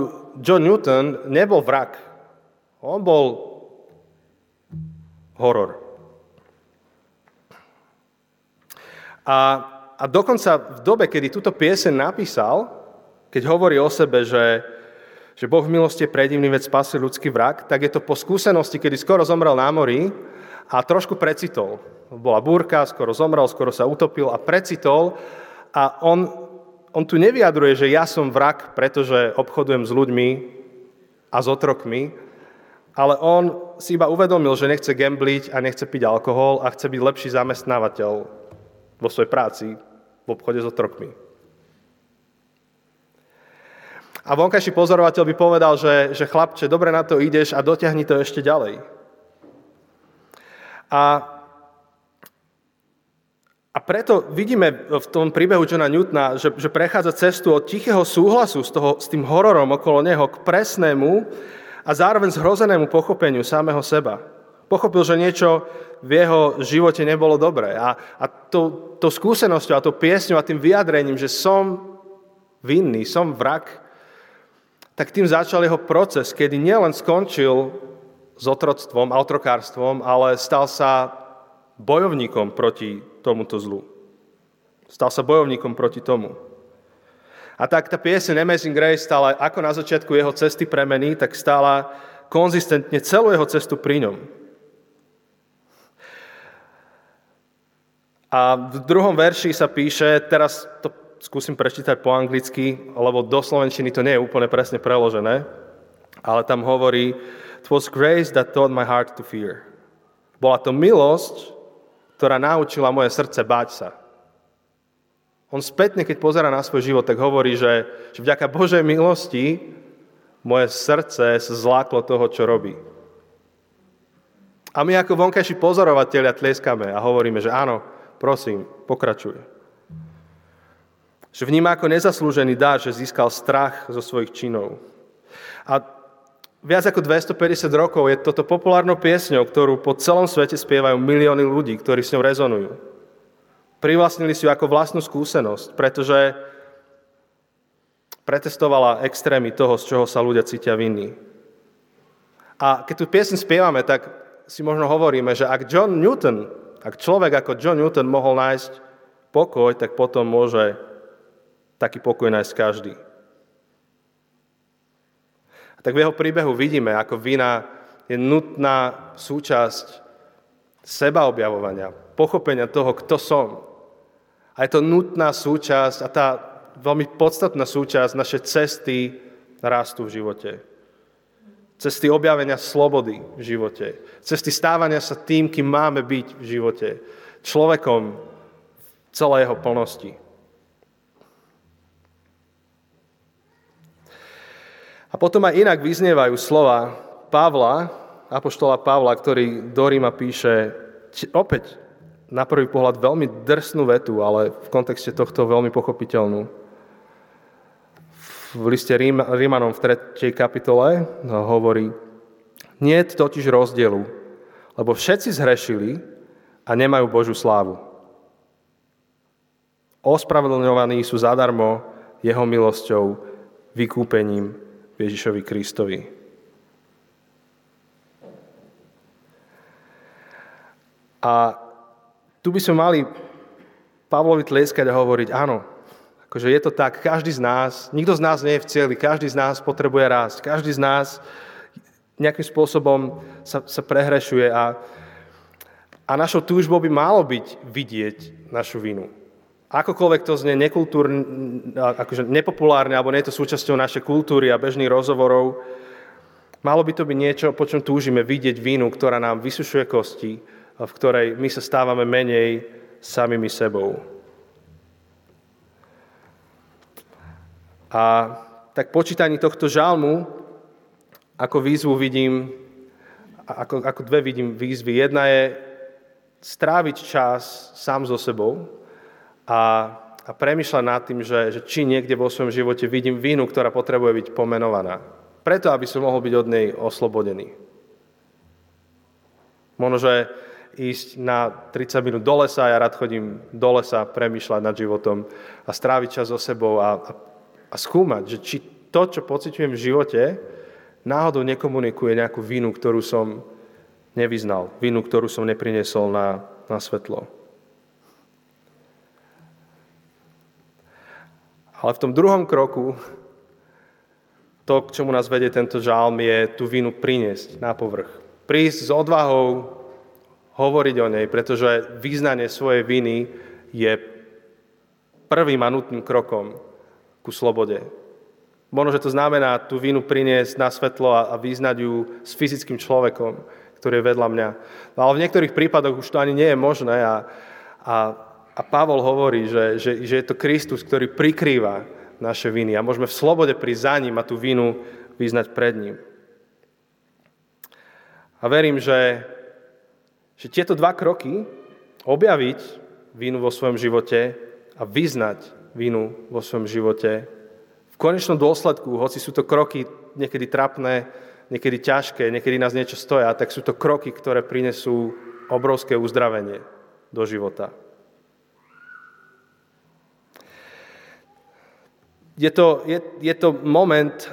John Newton nebol vrak. On bol horor. A, a dokonca v dobe, kedy túto piesen napísal, keď hovorí o sebe, že, že Boh v milosti je predivný, veď spasil ľudský vrak, tak je to po skúsenosti, kedy skoro zomrel na mori a trošku precitol. Bola búrka, skoro zomrel, skoro sa utopil a precitol a on on tu nevyjadruje, že ja som vrak, pretože obchodujem s ľuďmi a s otrokmi, ale on si iba uvedomil, že nechce gambliť a nechce piť alkohol a chce byť lepší zamestnávateľ vo svojej práci v obchode s otrokmi. A vonkajší pozorovateľ by povedal, že, že chlapče, dobre na to ideš a dotiahni to ešte ďalej. A, a preto vidíme v tom príbehu Johna Newtona, že, že prechádza cestu od tichého súhlasu s, toho, s tým hororom okolo neho k presnému a zároveň zhrozenému pochopeniu samého seba. Pochopil, že niečo v jeho živote nebolo dobré. A, a to, to skúsenosťou a to piesňou a tým vyjadrením, že som vinný, som vrak, tak tým začal jeho proces, kedy nielen skončil s otroctvom a otrokárstvom, ale stal sa bojovníkom proti tomuto zlu. Stal sa bojovníkom proti tomu. A tak tá pieseň Amazing Grace stála ako na začiatku jeho cesty premeny, tak stála konzistentne celú jeho cestu pri ňom. A v druhom verši sa píše, teraz to skúsim prečítať po anglicky, lebo do slovenčiny to nie je úplne presne preložené, ale tam hovorí It was grace that taught my heart to fear. Bola to milosť, ktorá naučila moje srdce báť sa. On spätne, keď pozera na svoj život, tak hovorí, že, že vďaka Božej milosti moje srdce sa zláklo toho, čo robí. A my ako vonkajší pozorovatelia tlieskame a hovoríme, že áno, prosím, pokračuje že vníma ako nezaslúžený dar, že získal strach zo svojich činov. A viac ako 250 rokov je toto populárnou piesňou, ktorú po celom svete spievajú milióny ľudí, ktorí s ňou rezonujú. Privlastnili si ju ako vlastnú skúsenosť, pretože pretestovala extrémy toho, z čoho sa ľudia cítia vinní. A keď tú piesň spievame, tak si možno hovoríme, že ak John Newton, ak človek ako John Newton mohol nájsť pokoj, tak potom môže taký pokoj nájsť každý. Tak v jeho príbehu vidíme, ako vina je nutná súčasť sebaobjavovania, pochopenia toho, kto som. A je to nutná súčasť a tá veľmi podstatná súčasť našej cesty rastu v živote. Cesty objavenia slobody v živote. Cesty stávania sa tým, kým máme byť v živote. Človekom v jeho plnosti. A potom aj inak vyznievajú slova Pavla, apoštola Pavla, ktorý do Ríma píše opäť na prvý pohľad veľmi drsnú vetu, ale v kontexte tohto veľmi pochopiteľnú. V liste Rímanom v 3. kapitole hovorí, nie je totiž rozdielu, lebo všetci zhrešili a nemajú Božú slávu. Ospravedlňovaní sú zadarmo jeho milosťou, vykúpením Ježišovi Kristovi. A tu by sme mali Pavlovi tlieskať a hovoriť, áno, akože je to tak, každý z nás, nikto z nás nie je v cieli, každý z nás potrebuje rásť, každý z nás nejakým spôsobom sa, sa prehrešuje a, a našou túžbou by malo byť vidieť našu vinu akokoľvek to znie nekultúrne, akože nepopulárne, alebo nie je to súčasťou našej kultúry a bežných rozhovorov, malo by to byť niečo, po čom túžime vidieť vínu, ktorá nám vysušuje kosti, v ktorej my sa stávame menej samými sebou. A tak počítaní tohto žalmu, ako výzvu vidím, ako, ako dve vidím výzvy. Jedna je stráviť čas sám so sebou, a, a premyšľať nad tým, že, že či niekde vo svojom živote vidím vínu, ktorá potrebuje byť pomenovaná. Preto, aby som mohol byť od nej oslobodený. Možno, že ísť na 30 minút do lesa, ja rád chodím do lesa premyšľať nad životom a stráviť čas so sebou a, a, a skúmať, že či to, čo pociťujem v živote, náhodou nekomunikuje nejakú vínu, ktorú som nevyznal, vínu, ktorú som neprinesol na, na svetlo. Ale v tom druhom kroku, to, k čomu nás vedie tento žálm, je tú vinu priniesť na povrch. Prísť s odvahou, hovoriť o nej, pretože význanie svojej viny je prvým a nutným krokom ku slobode. Možno, že to znamená tú vinu priniesť na svetlo a význať ju s fyzickým človekom, ktorý je vedľa mňa. No, ale v niektorých prípadoch už to ani nie je možné a, a, a Pavol hovorí, že, že, že je to Kristus, ktorý prikrýva naše viny a môžeme v slobode prísť za ním a tú vinu vyznať pred ním. A verím, že, že tieto dva kroky, objaviť vinu vo svojom živote a vyznať vinu vo svojom živote, v konečnom dôsledku, hoci sú to kroky niekedy trapné, niekedy ťažké, niekedy nás niečo stoja, tak sú to kroky, ktoré prinesú obrovské uzdravenie do života. Je to, je, je to moment,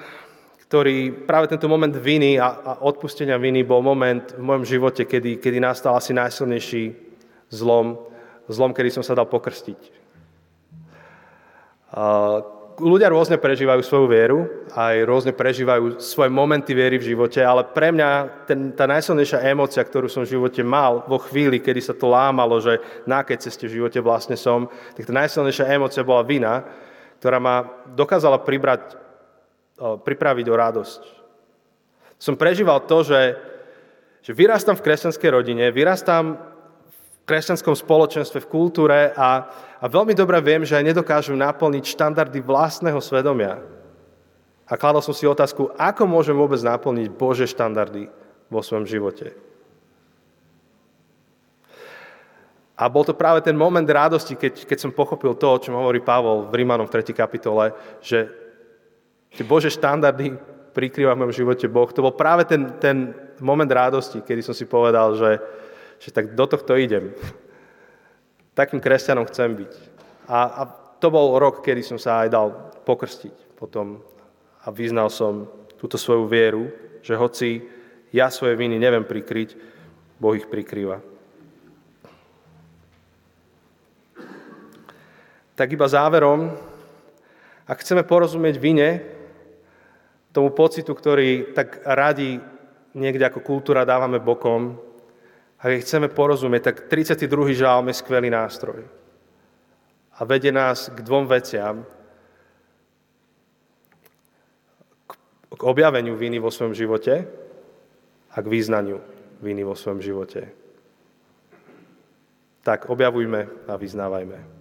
ktorý, práve tento moment viny a, a odpustenia viny bol moment v mojom živote, kedy, kedy nastal asi najsilnejší zlom, zlom, kedy som sa dal pokrstiť. Ľudia rôzne prežívajú svoju vieru, aj rôzne prežívajú svoje momenty viery v živote, ale pre mňa ten, tá najsilnejšia emócia, ktorú som v živote mal vo chvíli, kedy sa to lámalo, že na akej ceste v živote vlastne som, tak tá najsilnejšia emócia bola vina, ktorá ma dokázala pribrať, pripraviť o radosť. Som prežíval to, že, že vyrastám v kresťanskej rodine, vyrastám kresťanskom spoločenstve, v kultúre a, a veľmi dobre viem, že aj nedokážem naplniť štandardy vlastného svedomia. A kladol som si otázku, ako môžem vôbec naplniť Bože štandardy vo svojom živote. A bol to práve ten moment radosti, keď, keď som pochopil to, o čom hovorí Pavol v Rímanom v 3. kapitole, že tie Bože štandardy prikrýva v mojom živote Boh. To bol práve ten, ten moment radosti, kedy som si povedal, že, že tak do tohto idem. Takým kresťanom chcem byť. A, a to bol rok, kedy som sa aj dal pokrstiť potom a vyznal som túto svoju vieru, že hoci ja svoje viny neviem prikryť, Boh ich prikrýva. Tak iba záverom, ak chceme porozumieť vine, tomu pocitu, ktorý tak radi niekde ako kultúra dávame bokom, a keď chceme porozumieť, tak 32. žálm je skvelý nástroj. A vedie nás k dvom veciam. K objaveniu viny vo svojom živote a k význaniu viny vo svojom živote. Tak objavujme a vyznávajme.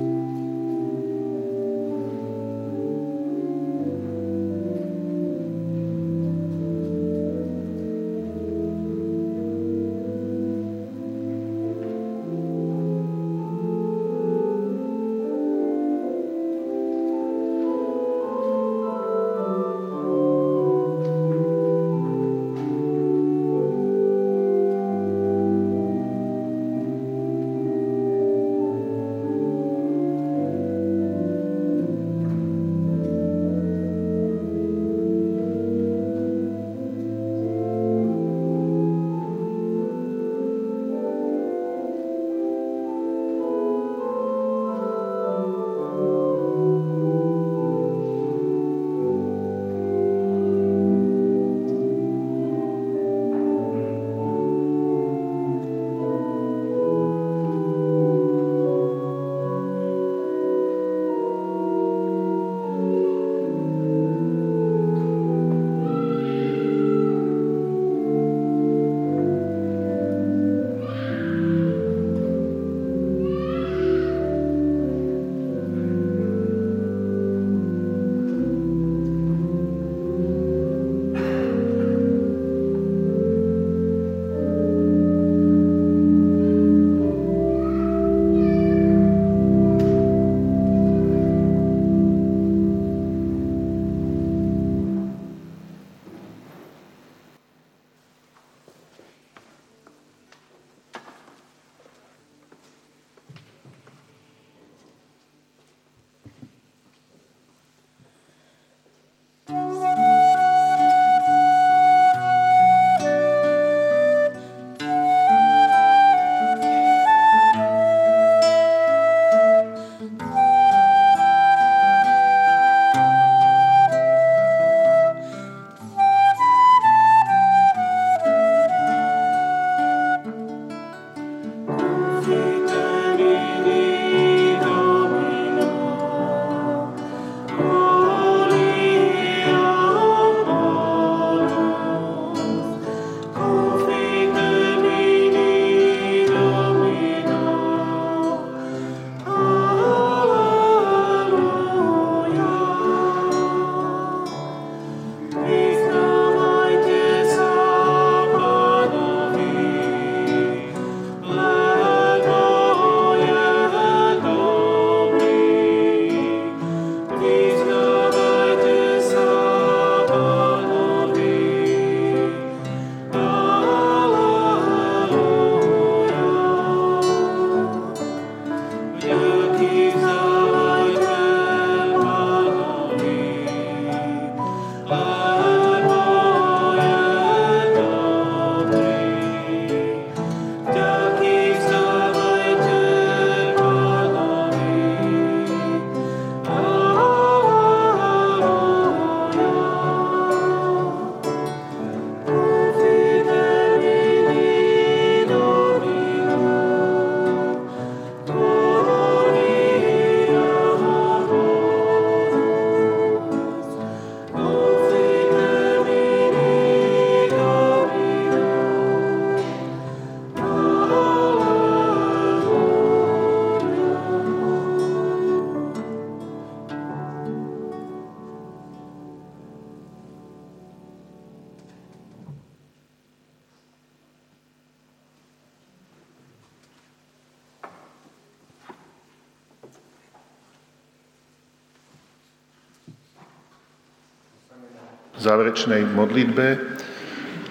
záverečnej modlitbe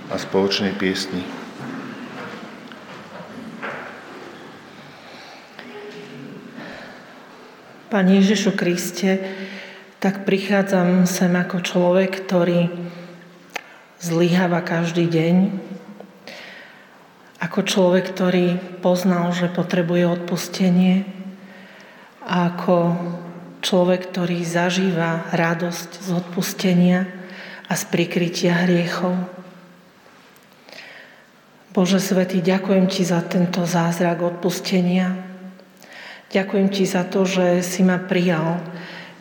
a spoločnej piesni. Pane Ježišu Kriste, tak prichádzam sem ako človek, ktorý zlyháva každý deň, ako človek, ktorý poznal, že potrebuje odpustenie. A ako človek, ktorý zažíva radosť z odpustenia a z prikrytia hriechov. Bože Svetý, ďakujem Ti za tento zázrak odpustenia. Ďakujem Ti za to, že si ma prijal,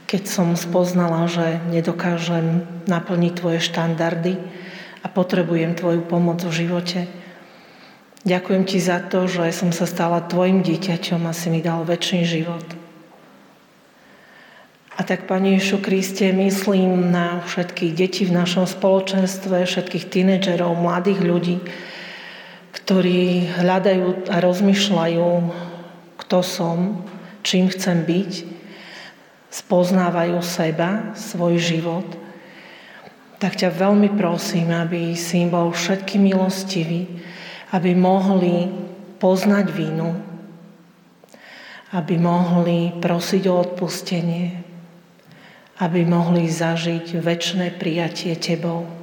keď som spoznala, že nedokážem naplniť Tvoje štandardy a potrebujem Tvoju pomoc v živote. Ďakujem Ti za to, že som sa stala Tvojim dieťaťom a si mi dal väčší život. Tak, Pane Ješu Kriste, myslím na všetkých detí v našom spoločenstve, všetkých tínedžerov, mladých ľudí, ktorí hľadajú a rozmýšľajú, kto som, čím chcem byť, spoznávajú seba, svoj život, tak ťa veľmi prosím, aby si im bol všetky milostivý, aby mohli poznať vínu, aby mohli prosiť o odpustenie, aby mohli zažiť väčšie prijatie Tebou.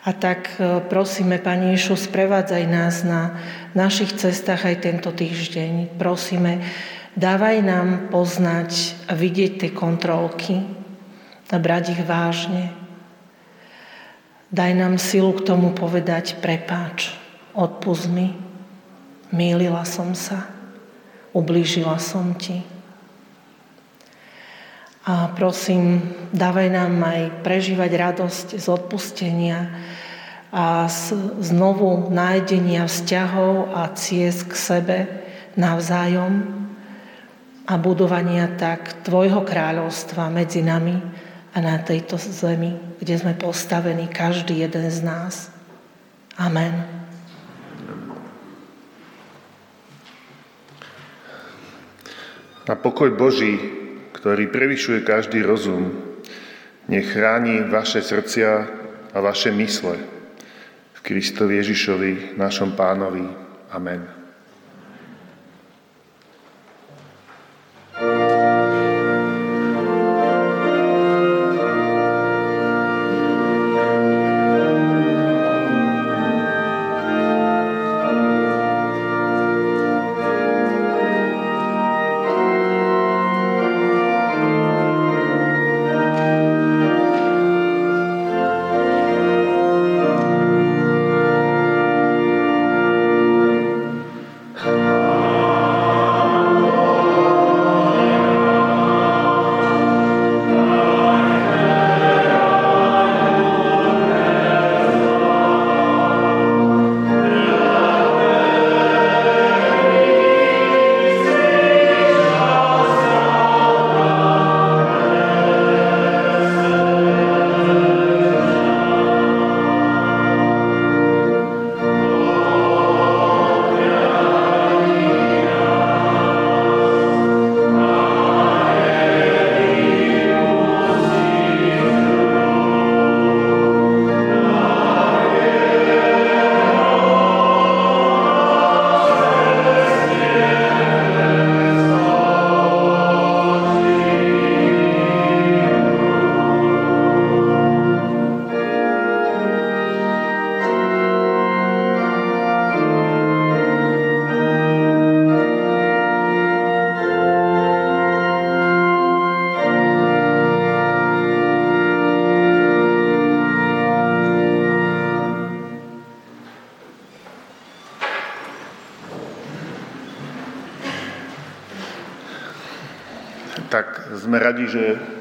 A tak e, prosíme, Pani Ješu, sprevádzaj nás na našich cestách aj tento týždeň. Prosíme, dávaj nám poznať a vidieť tie kontrolky a brať ich vážne. Daj nám silu k tomu povedať prepáč, odpust mi, mýlila som sa, ublížila som ti. A prosím, dávaj nám aj prežívať radosť z odpustenia a z znovu nájdenia vzťahov a ciest k sebe navzájom a budovania tak Tvojho kráľovstva medzi nami a na tejto zemi, kde sme postavení každý jeden z nás. Amen. Na pokoj Boží ktorý prevyšuje každý rozum, nech chráni vaše srdcia a vaše mysle. V Kristovi Ježišovi, našom pánovi. Amen.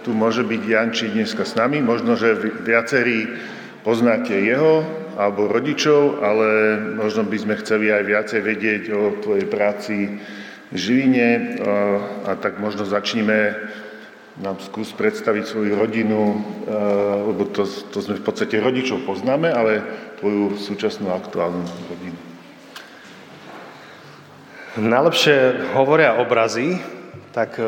Tu môže byť Janči dneska s nami. Možno, že viacerí poznáte jeho alebo rodičov, ale možno by sme chceli aj viacej vedieť o tvojej práci v Žiline a, tak možno začneme nám skús predstaviť svoju rodinu, lebo to, to sme v podstate rodičov poznáme, ale tvoju súčasnú aktuálnu rodinu. Najlepšie hovoria obrazy, tak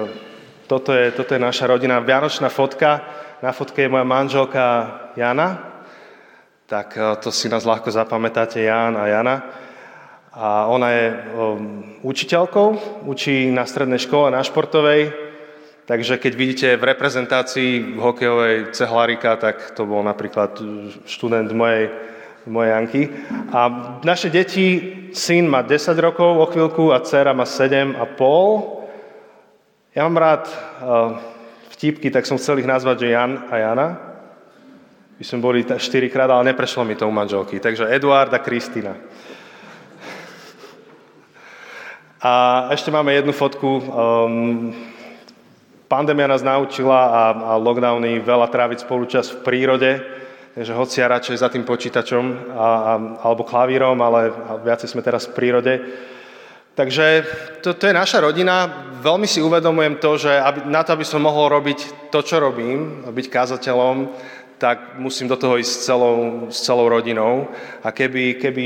toto je, toto je naša rodina. Vianočná fotka Na fotke je moja manželka Jana, tak e, to si nás ľahko zapamätáte, Jan a Jana. A ona je um, učiteľkou, učí na strednej škole, na športovej, takže keď vidíte v reprezentácii hokejovej cehlarika, tak to bol napríklad študent mojej, mojej Janky. A naše deti, syn má 10 rokov o chvíľku a dcera má 7 a pol. Ja mám rád uh, vtipky, tak som chcel ich nazvať, že Jan a Jana by sme boli štyrikrát, ale neprešlo mi to u manželky. Takže Eduard a Kristina. A ešte máme jednu fotku. Um, pandémia nás naučila a, a lockdowny veľa tráviť spolučas v prírode, takže hoci ja radšej za tým počítačom a, a, alebo klavírom, ale viacej sme teraz v prírode. Takže to, to je naša rodina. Veľmi si uvedomujem to, že aby, na to, aby som mohol robiť to, čo robím, byť kázateľom, tak musím do toho ísť s celou, s celou rodinou. A keby, keby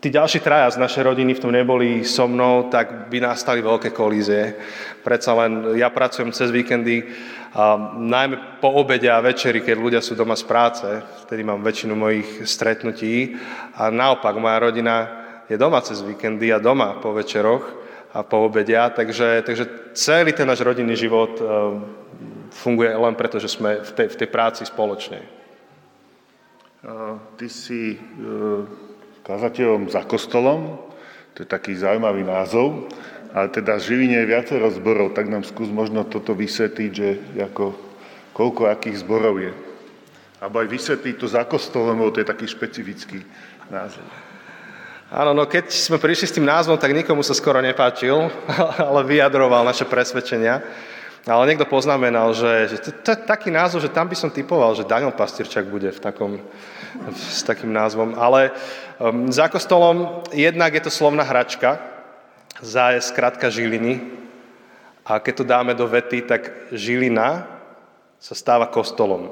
tí ďalší traja z našej rodiny v tom neboli so mnou, tak by nastali veľké kolízie. Predsa len ja pracujem cez víkendy, a najmä po obede a večeri, keď ľudia sú doma z práce, vtedy mám väčšinu mojich stretnutí. A naopak, moja rodina je doma cez víkendy a doma po večeroch a po obedia, takže, takže celý ten náš rodinný život funguje len preto, že sme v tej, v tej práci spoločne. Ty si e, kazateľom za kostolom, to je taký zaujímavý názov, ale teda v Žiline je viacero zborov, tak nám skús možno toto vysvetliť, že ako, koľko akých zborov je. Alebo aj vysvetliť to za kostolom, lebo to je taký špecifický názov. Áno, no keď sme prišli s tým názvom, tak nikomu sa skoro nepáčil, ale vyjadroval naše presvedčenia. Ale niekto poznamenal, že, že to, je taký názov, že tam by som typoval, že Daniel Pastierčak bude v takom, s takým názvom. Ale um, za kostolom jednak je to slovná hračka, za je skratka Žiliny. A keď to dáme do vety, tak Žilina sa stáva kostolom.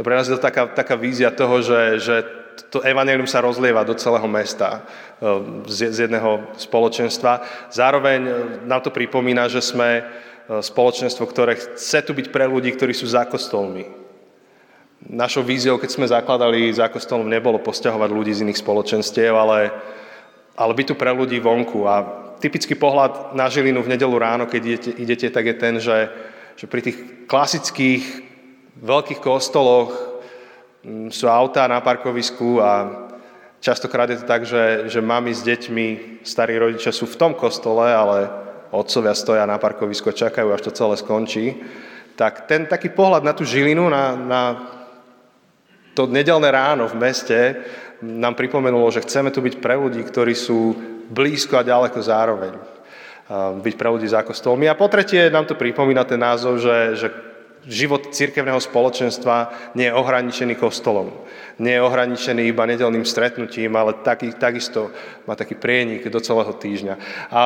Dobre, nás je to taká, taká vízia toho, že, že to evanelium sa rozlieva do celého mesta um, z, jedného spoločenstva. Zároveň um, nám to pripomína, že sme E, spoločenstvo, ktoré chce tu byť pre ľudí, ktorí sú za kostolmi. Našou víziou, keď sme zakladali za kostolom, nebolo posťahovať ľudí z iných spoločenstiev, ale, ale byť tu pre ľudí vonku. A typický pohľad na Žilinu v nedelu ráno, keď idete, idete tak je ten, že, že pri tých klasických veľkých kostoloch sú autá na parkovisku a častokrát je to tak, že, že mami s deťmi, starí rodičia sú v tom kostole, ale otcovia stoja na parkovisku a čakajú, až to celé skončí, tak ten taký pohľad na tú Žilinu, na, na to nedelné ráno v meste nám pripomenulo, že chceme tu byť pre ľudí, ktorí sú blízko a ďaleko zároveň. Byť pre ľudí za kostolmi. A po tretie nám to pripomína ten názov, že, že život cirkevného spoločenstva nie je ohraničený kostolom. Nie je ohraničený iba nedelným stretnutím, ale taký, takisto má taký prienik do celého týždňa. A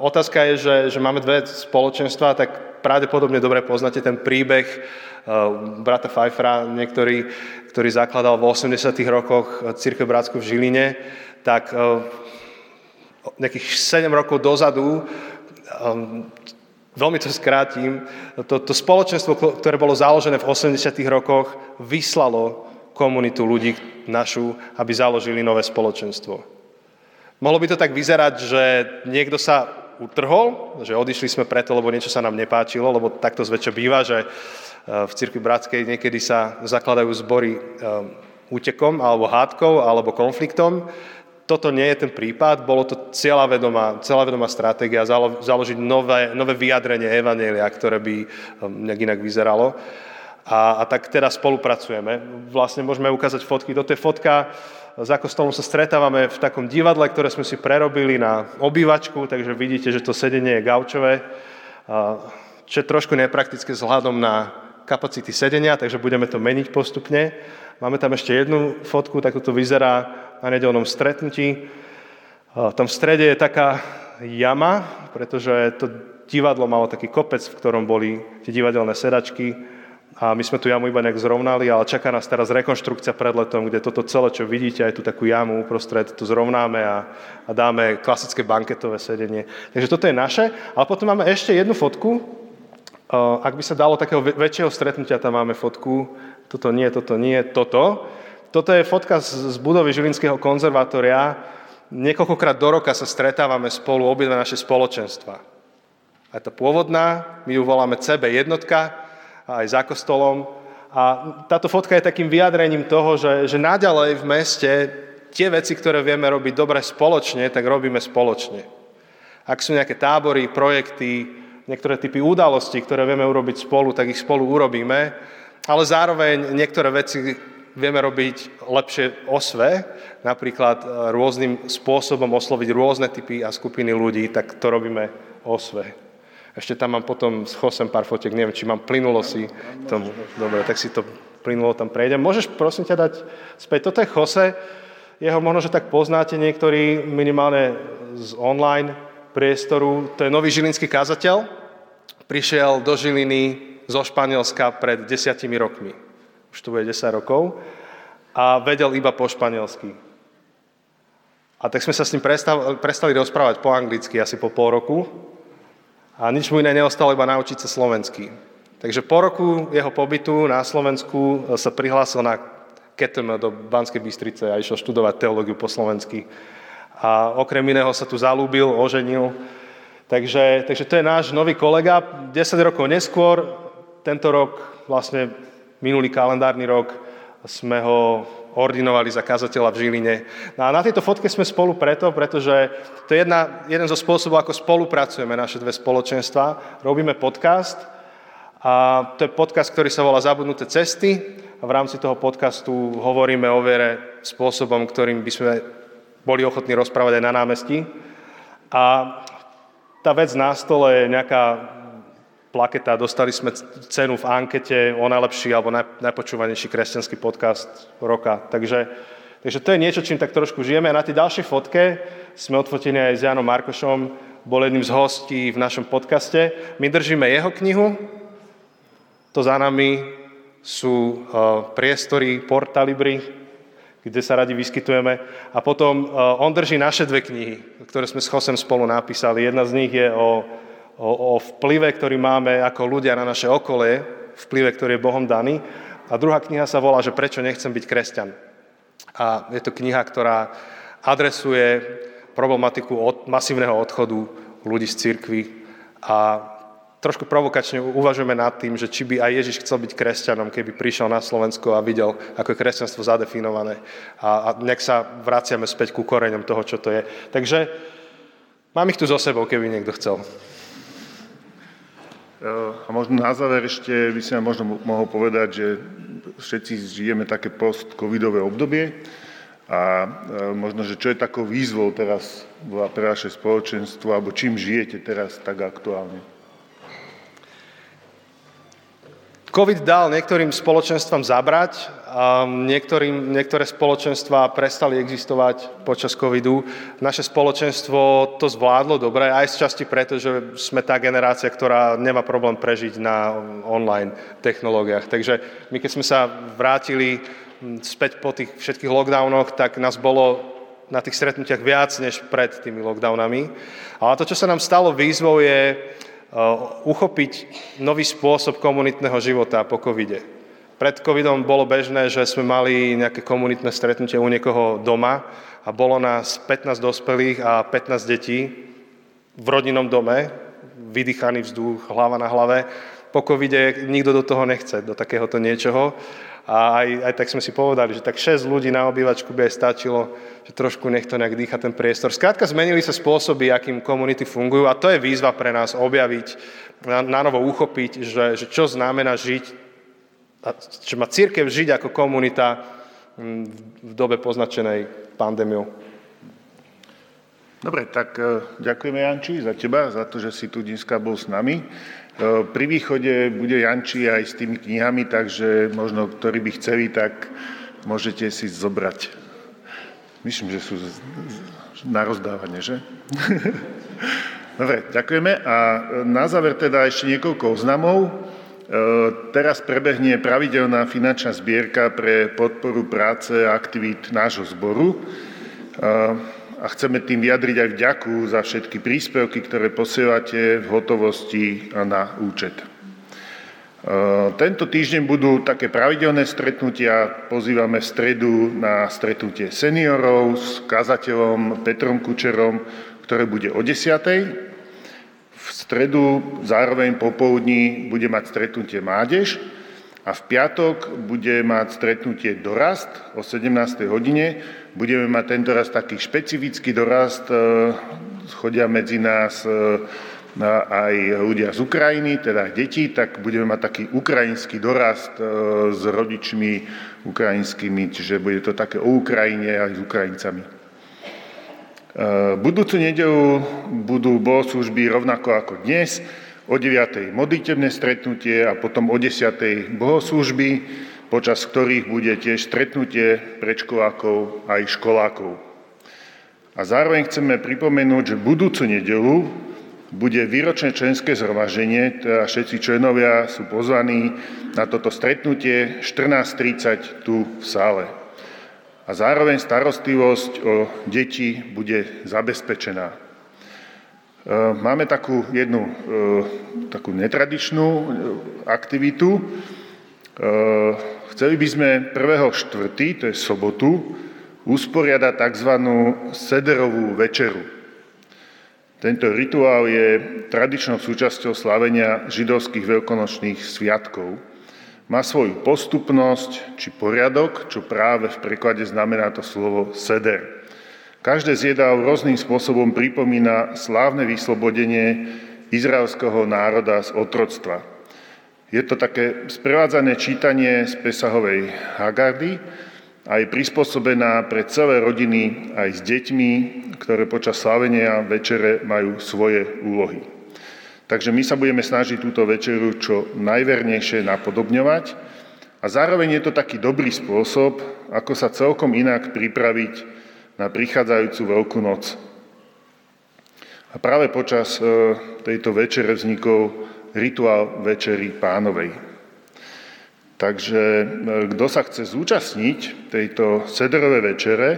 otázka je, že, že máme dve spoločenstva, tak pravdepodobne dobre poznáte ten príbeh uh, brata Pfeiffera, niektorý, ktorý zakladal v 80. rokoch Církev Bratskú v Žiline, tak uh, nejakých 7 rokov dozadu um, veľmi to skrátim, to, to spoločenstvo, ktoré bolo založené v 80. rokoch, vyslalo komunitu ľudí našu, aby založili nové spoločenstvo. Mohlo by to tak vyzerať, že niekto sa utrhol, že odišli sme preto, lebo niečo sa nám nepáčilo, lebo takto zväčša býva, že e, v cirkvi bratskej niekedy sa zakladajú zbory e, útekom alebo hádkou alebo konfliktom toto nie je ten prípad, bolo to celá vedomá, stratégia založiť nové, nové vyjadrenie Evanielia, ktoré by um, nejak inak vyzeralo. A, a tak teda spolupracujeme. Vlastne môžeme ukázať fotky. Toto je fotka, za kostolom sa stretávame v takom divadle, ktoré sme si prerobili na obývačku, takže vidíte, že to sedenie je gaučové, čo je trošku nepraktické vzhľadom na kapacity sedenia, takže budeme to meniť postupne. Máme tam ešte jednu fotku, tak to vyzerá na nedelnom stretnutí. Tam v strede je taká jama, pretože to divadlo malo taký kopec, v ktorom boli tie divadelné sedačky a my sme tu jamu iba nejak zrovnali, ale čaká nás teraz rekonštrukcia pred letom, kde toto celé, čo vidíte, aj tu takú jamu uprostred, tu zrovnáme a, a dáme klasické banketové sedenie. Takže toto je naše. Ale potom máme ešte jednu fotku, Ak by sa dalo takého väčšieho stretnutia, tam máme fotku, toto nie, toto nie, toto. Toto je fotka z budovy Žilinského konzervatória. Niekoľkokrát do roka sa stretávame spolu, obidve naše spoločenstva. Aj tá pôvodná, my ju voláme CB jednotka, aj za kostolom. A táto fotka je takým vyjadrením toho, že, že naďalej v meste tie veci, ktoré vieme robiť dobre spoločne, tak robíme spoločne. Ak sú nejaké tábory, projekty, niektoré typy udalostí, ktoré vieme urobiť spolu, tak ich spolu urobíme, ale zároveň niektoré veci vieme robiť lepšie o sve, napríklad e, rôznym spôsobom osloviť rôzne typy a skupiny ľudí, tak to robíme o sve. Ešte tam mám potom s Chosem pár fotiek, neviem, či mám plynulo si tomu. Dobre, tak si to plynulo tam prejdem. Môžeš prosím ťa dať späť. Toto je Chose, jeho možno, že tak poznáte niektorí minimálne z online priestoru. To je nový žilinský kazateľ. Prišiel do Žiliny zo Španielska pred desiatimi rokmi. Už to bude 10 rokov. A vedel iba po španielsky. A tak sme sa s ním prestali, prestali rozprávať po anglicky asi po pol roku. A nič mu iné neostalo, iba naučiť sa slovensky. Takže po roku jeho pobytu na Slovensku sa prihlásil na KTM do Banskej Bystrice a išiel študovať teológiu po slovensky a okrem iného sa tu zalúbil, oženil. Takže, takže to je náš nový kolega. 10 rokov neskôr, tento rok, vlastne minulý kalendárny rok, sme ho ordinovali za kazateľa v Žiline. No a na tejto fotke sme spolu preto, pretože to je jedna, jeden zo spôsobov, ako spolupracujeme naše dve spoločenstva. Robíme podcast a to je podcast, ktorý sa volá Zabudnuté cesty a v rámci toho podcastu hovoríme o vere spôsobom, ktorým by sme boli ochotní rozprávať aj na námestí. A tá vec na stole je nejaká plaketa, dostali sme cenu v ankete o najlepší alebo najpočúvanejší kresťanský podcast roka. Takže, takže to je niečo, čím tak trošku žijeme. A na tej ďalšej fotke sme odfotení aj s Janom Markošom, bol jedným z hostí v našom podcaste. My držíme jeho knihu, to za nami sú uh, priestory Porta Libri, kde sa radi vyskytujeme. A potom uh, on drží naše dve knihy, ktoré sme s Chosem spolu napísali. Jedna z nich je o, o, o vplyve, ktorý máme ako ľudia na naše okolie, vplyve, ktorý je Bohom daný. A druhá kniha sa volá, že prečo nechcem byť kresťan. A je to kniha, ktorá adresuje problematiku od, masívneho odchodu ľudí z cirkvy a trošku provokačne uvažujeme nad tým, že či by aj Ježiš chcel byť kresťanom, keby prišiel na Slovensko a videl, ako je kresťanstvo zadefinované. A, a nech sa vraciame späť ku koreňom toho, čo to je. Takže mám ich tu so sebou, keby niekto chcel. A možno na záver ešte by som možno mohol povedať, že všetci žijeme také post-covidové obdobie a možno, že čo je takou výzvou teraz pre vaše spoločenstvo, alebo čím žijete teraz tak aktuálne? COVID dal niektorým spoločenstvám zabrať, niektorým, niektoré spoločenstva prestali existovať počas covidu. Naše spoločenstvo to zvládlo dobre, aj z časti preto, že sme tá generácia, ktorá nemá problém prežiť na online technológiách. Takže my keď sme sa vrátili späť po tých všetkých lockdownoch, tak nás bolo na tých stretnutiach viac než pred tými lockdownami. Ale to, čo sa nám stalo výzvou, je Eh, uchopiť nový spôsob komunitného života po covide. Pred covidom bolo bežné, že sme mali nejaké komunitné stretnutie u niekoho doma a bolo nás 15 dospelých a 15 detí v rodinnom dome, vydýchaný vzduch, hlava na hlave. Po covide nikto do toho nechce, do takéhoto niečoho. A aj, aj tak sme si povedali, že tak 6 ľudí na obývačku by aj stačilo, že trošku nech to nejak dýcha ten priestor. Skrátka zmenili sa spôsoby, akým komunity fungujú a to je výzva pre nás objaviť, na, na novo uchopiť, že, že čo znamená žiť, že má církev žiť ako komunita mm, v dobe poznačenej pandémiou. Dobre, tak e, ďakujeme Janči za teba, za to, že si tu dneska bol s nami. E, pri východe bude Janči aj s tými knihami, takže možno, ktorí by chceli, tak môžete si zobrať. Myslím, že sú na rozdávanie, že? Dobre, ďakujeme. A na záver teda ešte niekoľko oznamov. E, teraz prebehne pravidelná finančná zbierka pre podporu práce a aktivít nášho zboru. E, a chceme tým vyjadriť aj vďaku za všetky príspevky, ktoré posielate v hotovosti na účet. Tento týždeň budú také pravidelné stretnutia. Pozývame v stredu na stretnutie seniorov s kazateľom Petrom Kučerom, ktoré bude o 10. V stredu zároveň popoludní bude mať stretnutie Mádež a v piatok bude mať stretnutie Dorast o 17. hodine. Budeme mať tento raz taký špecifický dorast, e, chodia medzi nás e, aj ľudia z Ukrajiny, teda deti, tak budeme mať taký ukrajinský dorast e, s rodičmi ukrajinskými, čiže bude to také o Ukrajine aj s Ukrajincami. E, budúcu nedelu budú bohoslužby rovnako ako dnes, o 9. modlitebné stretnutie a potom o 10. bohoslužby, počas ktorých bude tiež stretnutie predškolákov aj školákov. A zároveň chceme pripomenúť, že budúcu nedelu bude výročné členské zhromaženie, teda všetci členovia sú pozvaní na toto stretnutie 14.30 tu v sále. A zároveň starostlivosť o deti bude zabezpečená. E, máme takú jednu e, takú netradičnú e, aktivitu. Chceli by sme 1.4., to je sobotu, usporiadať tzv. sederovú večeru. Tento rituál je tradičnou súčasťou slavenia židovských veľkonočných sviatkov. Má svoju postupnosť či poriadok, čo práve v preklade znamená to slovo seder. Každé z jedál rôznym spôsobom pripomína slávne vyslobodenie izraelského národa z otroctva. Je to také sprevádzané čítanie z Pesahovej Hagardy, a je prispôsobená pre celé rodiny aj s deťmi, ktoré počas slávenia večere majú svoje úlohy. Takže my sa budeme snažiť túto večeru čo najvernejšie napodobňovať a zároveň je to taký dobrý spôsob, ako sa celkom inak pripraviť na prichádzajúcu Veľkú noc. A práve počas e, tejto večere vznikol rituál Večery pánovej. Takže e, kto sa chce zúčastniť tejto sederovej večere,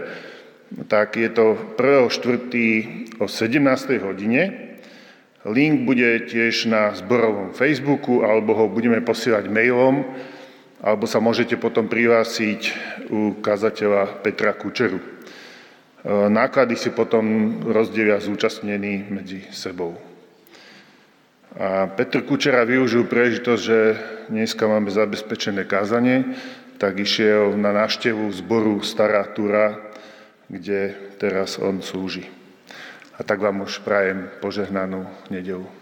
tak je to 1.4. o 17. hodine. Link bude tiež na zborovom Facebooku, alebo ho budeme posielať mailom, alebo sa môžete potom prihlásiť u kazateľa Petra Kučeru. E, náklady si potom rozdelia zúčastnení medzi sebou. A Petr Kučera využil príležitosť, že dneska máme zabezpečené kázanie, tak išiel na návštevu zboru Stará Tura, kde teraz on slúži. A tak vám už prajem požehnanú nedelu.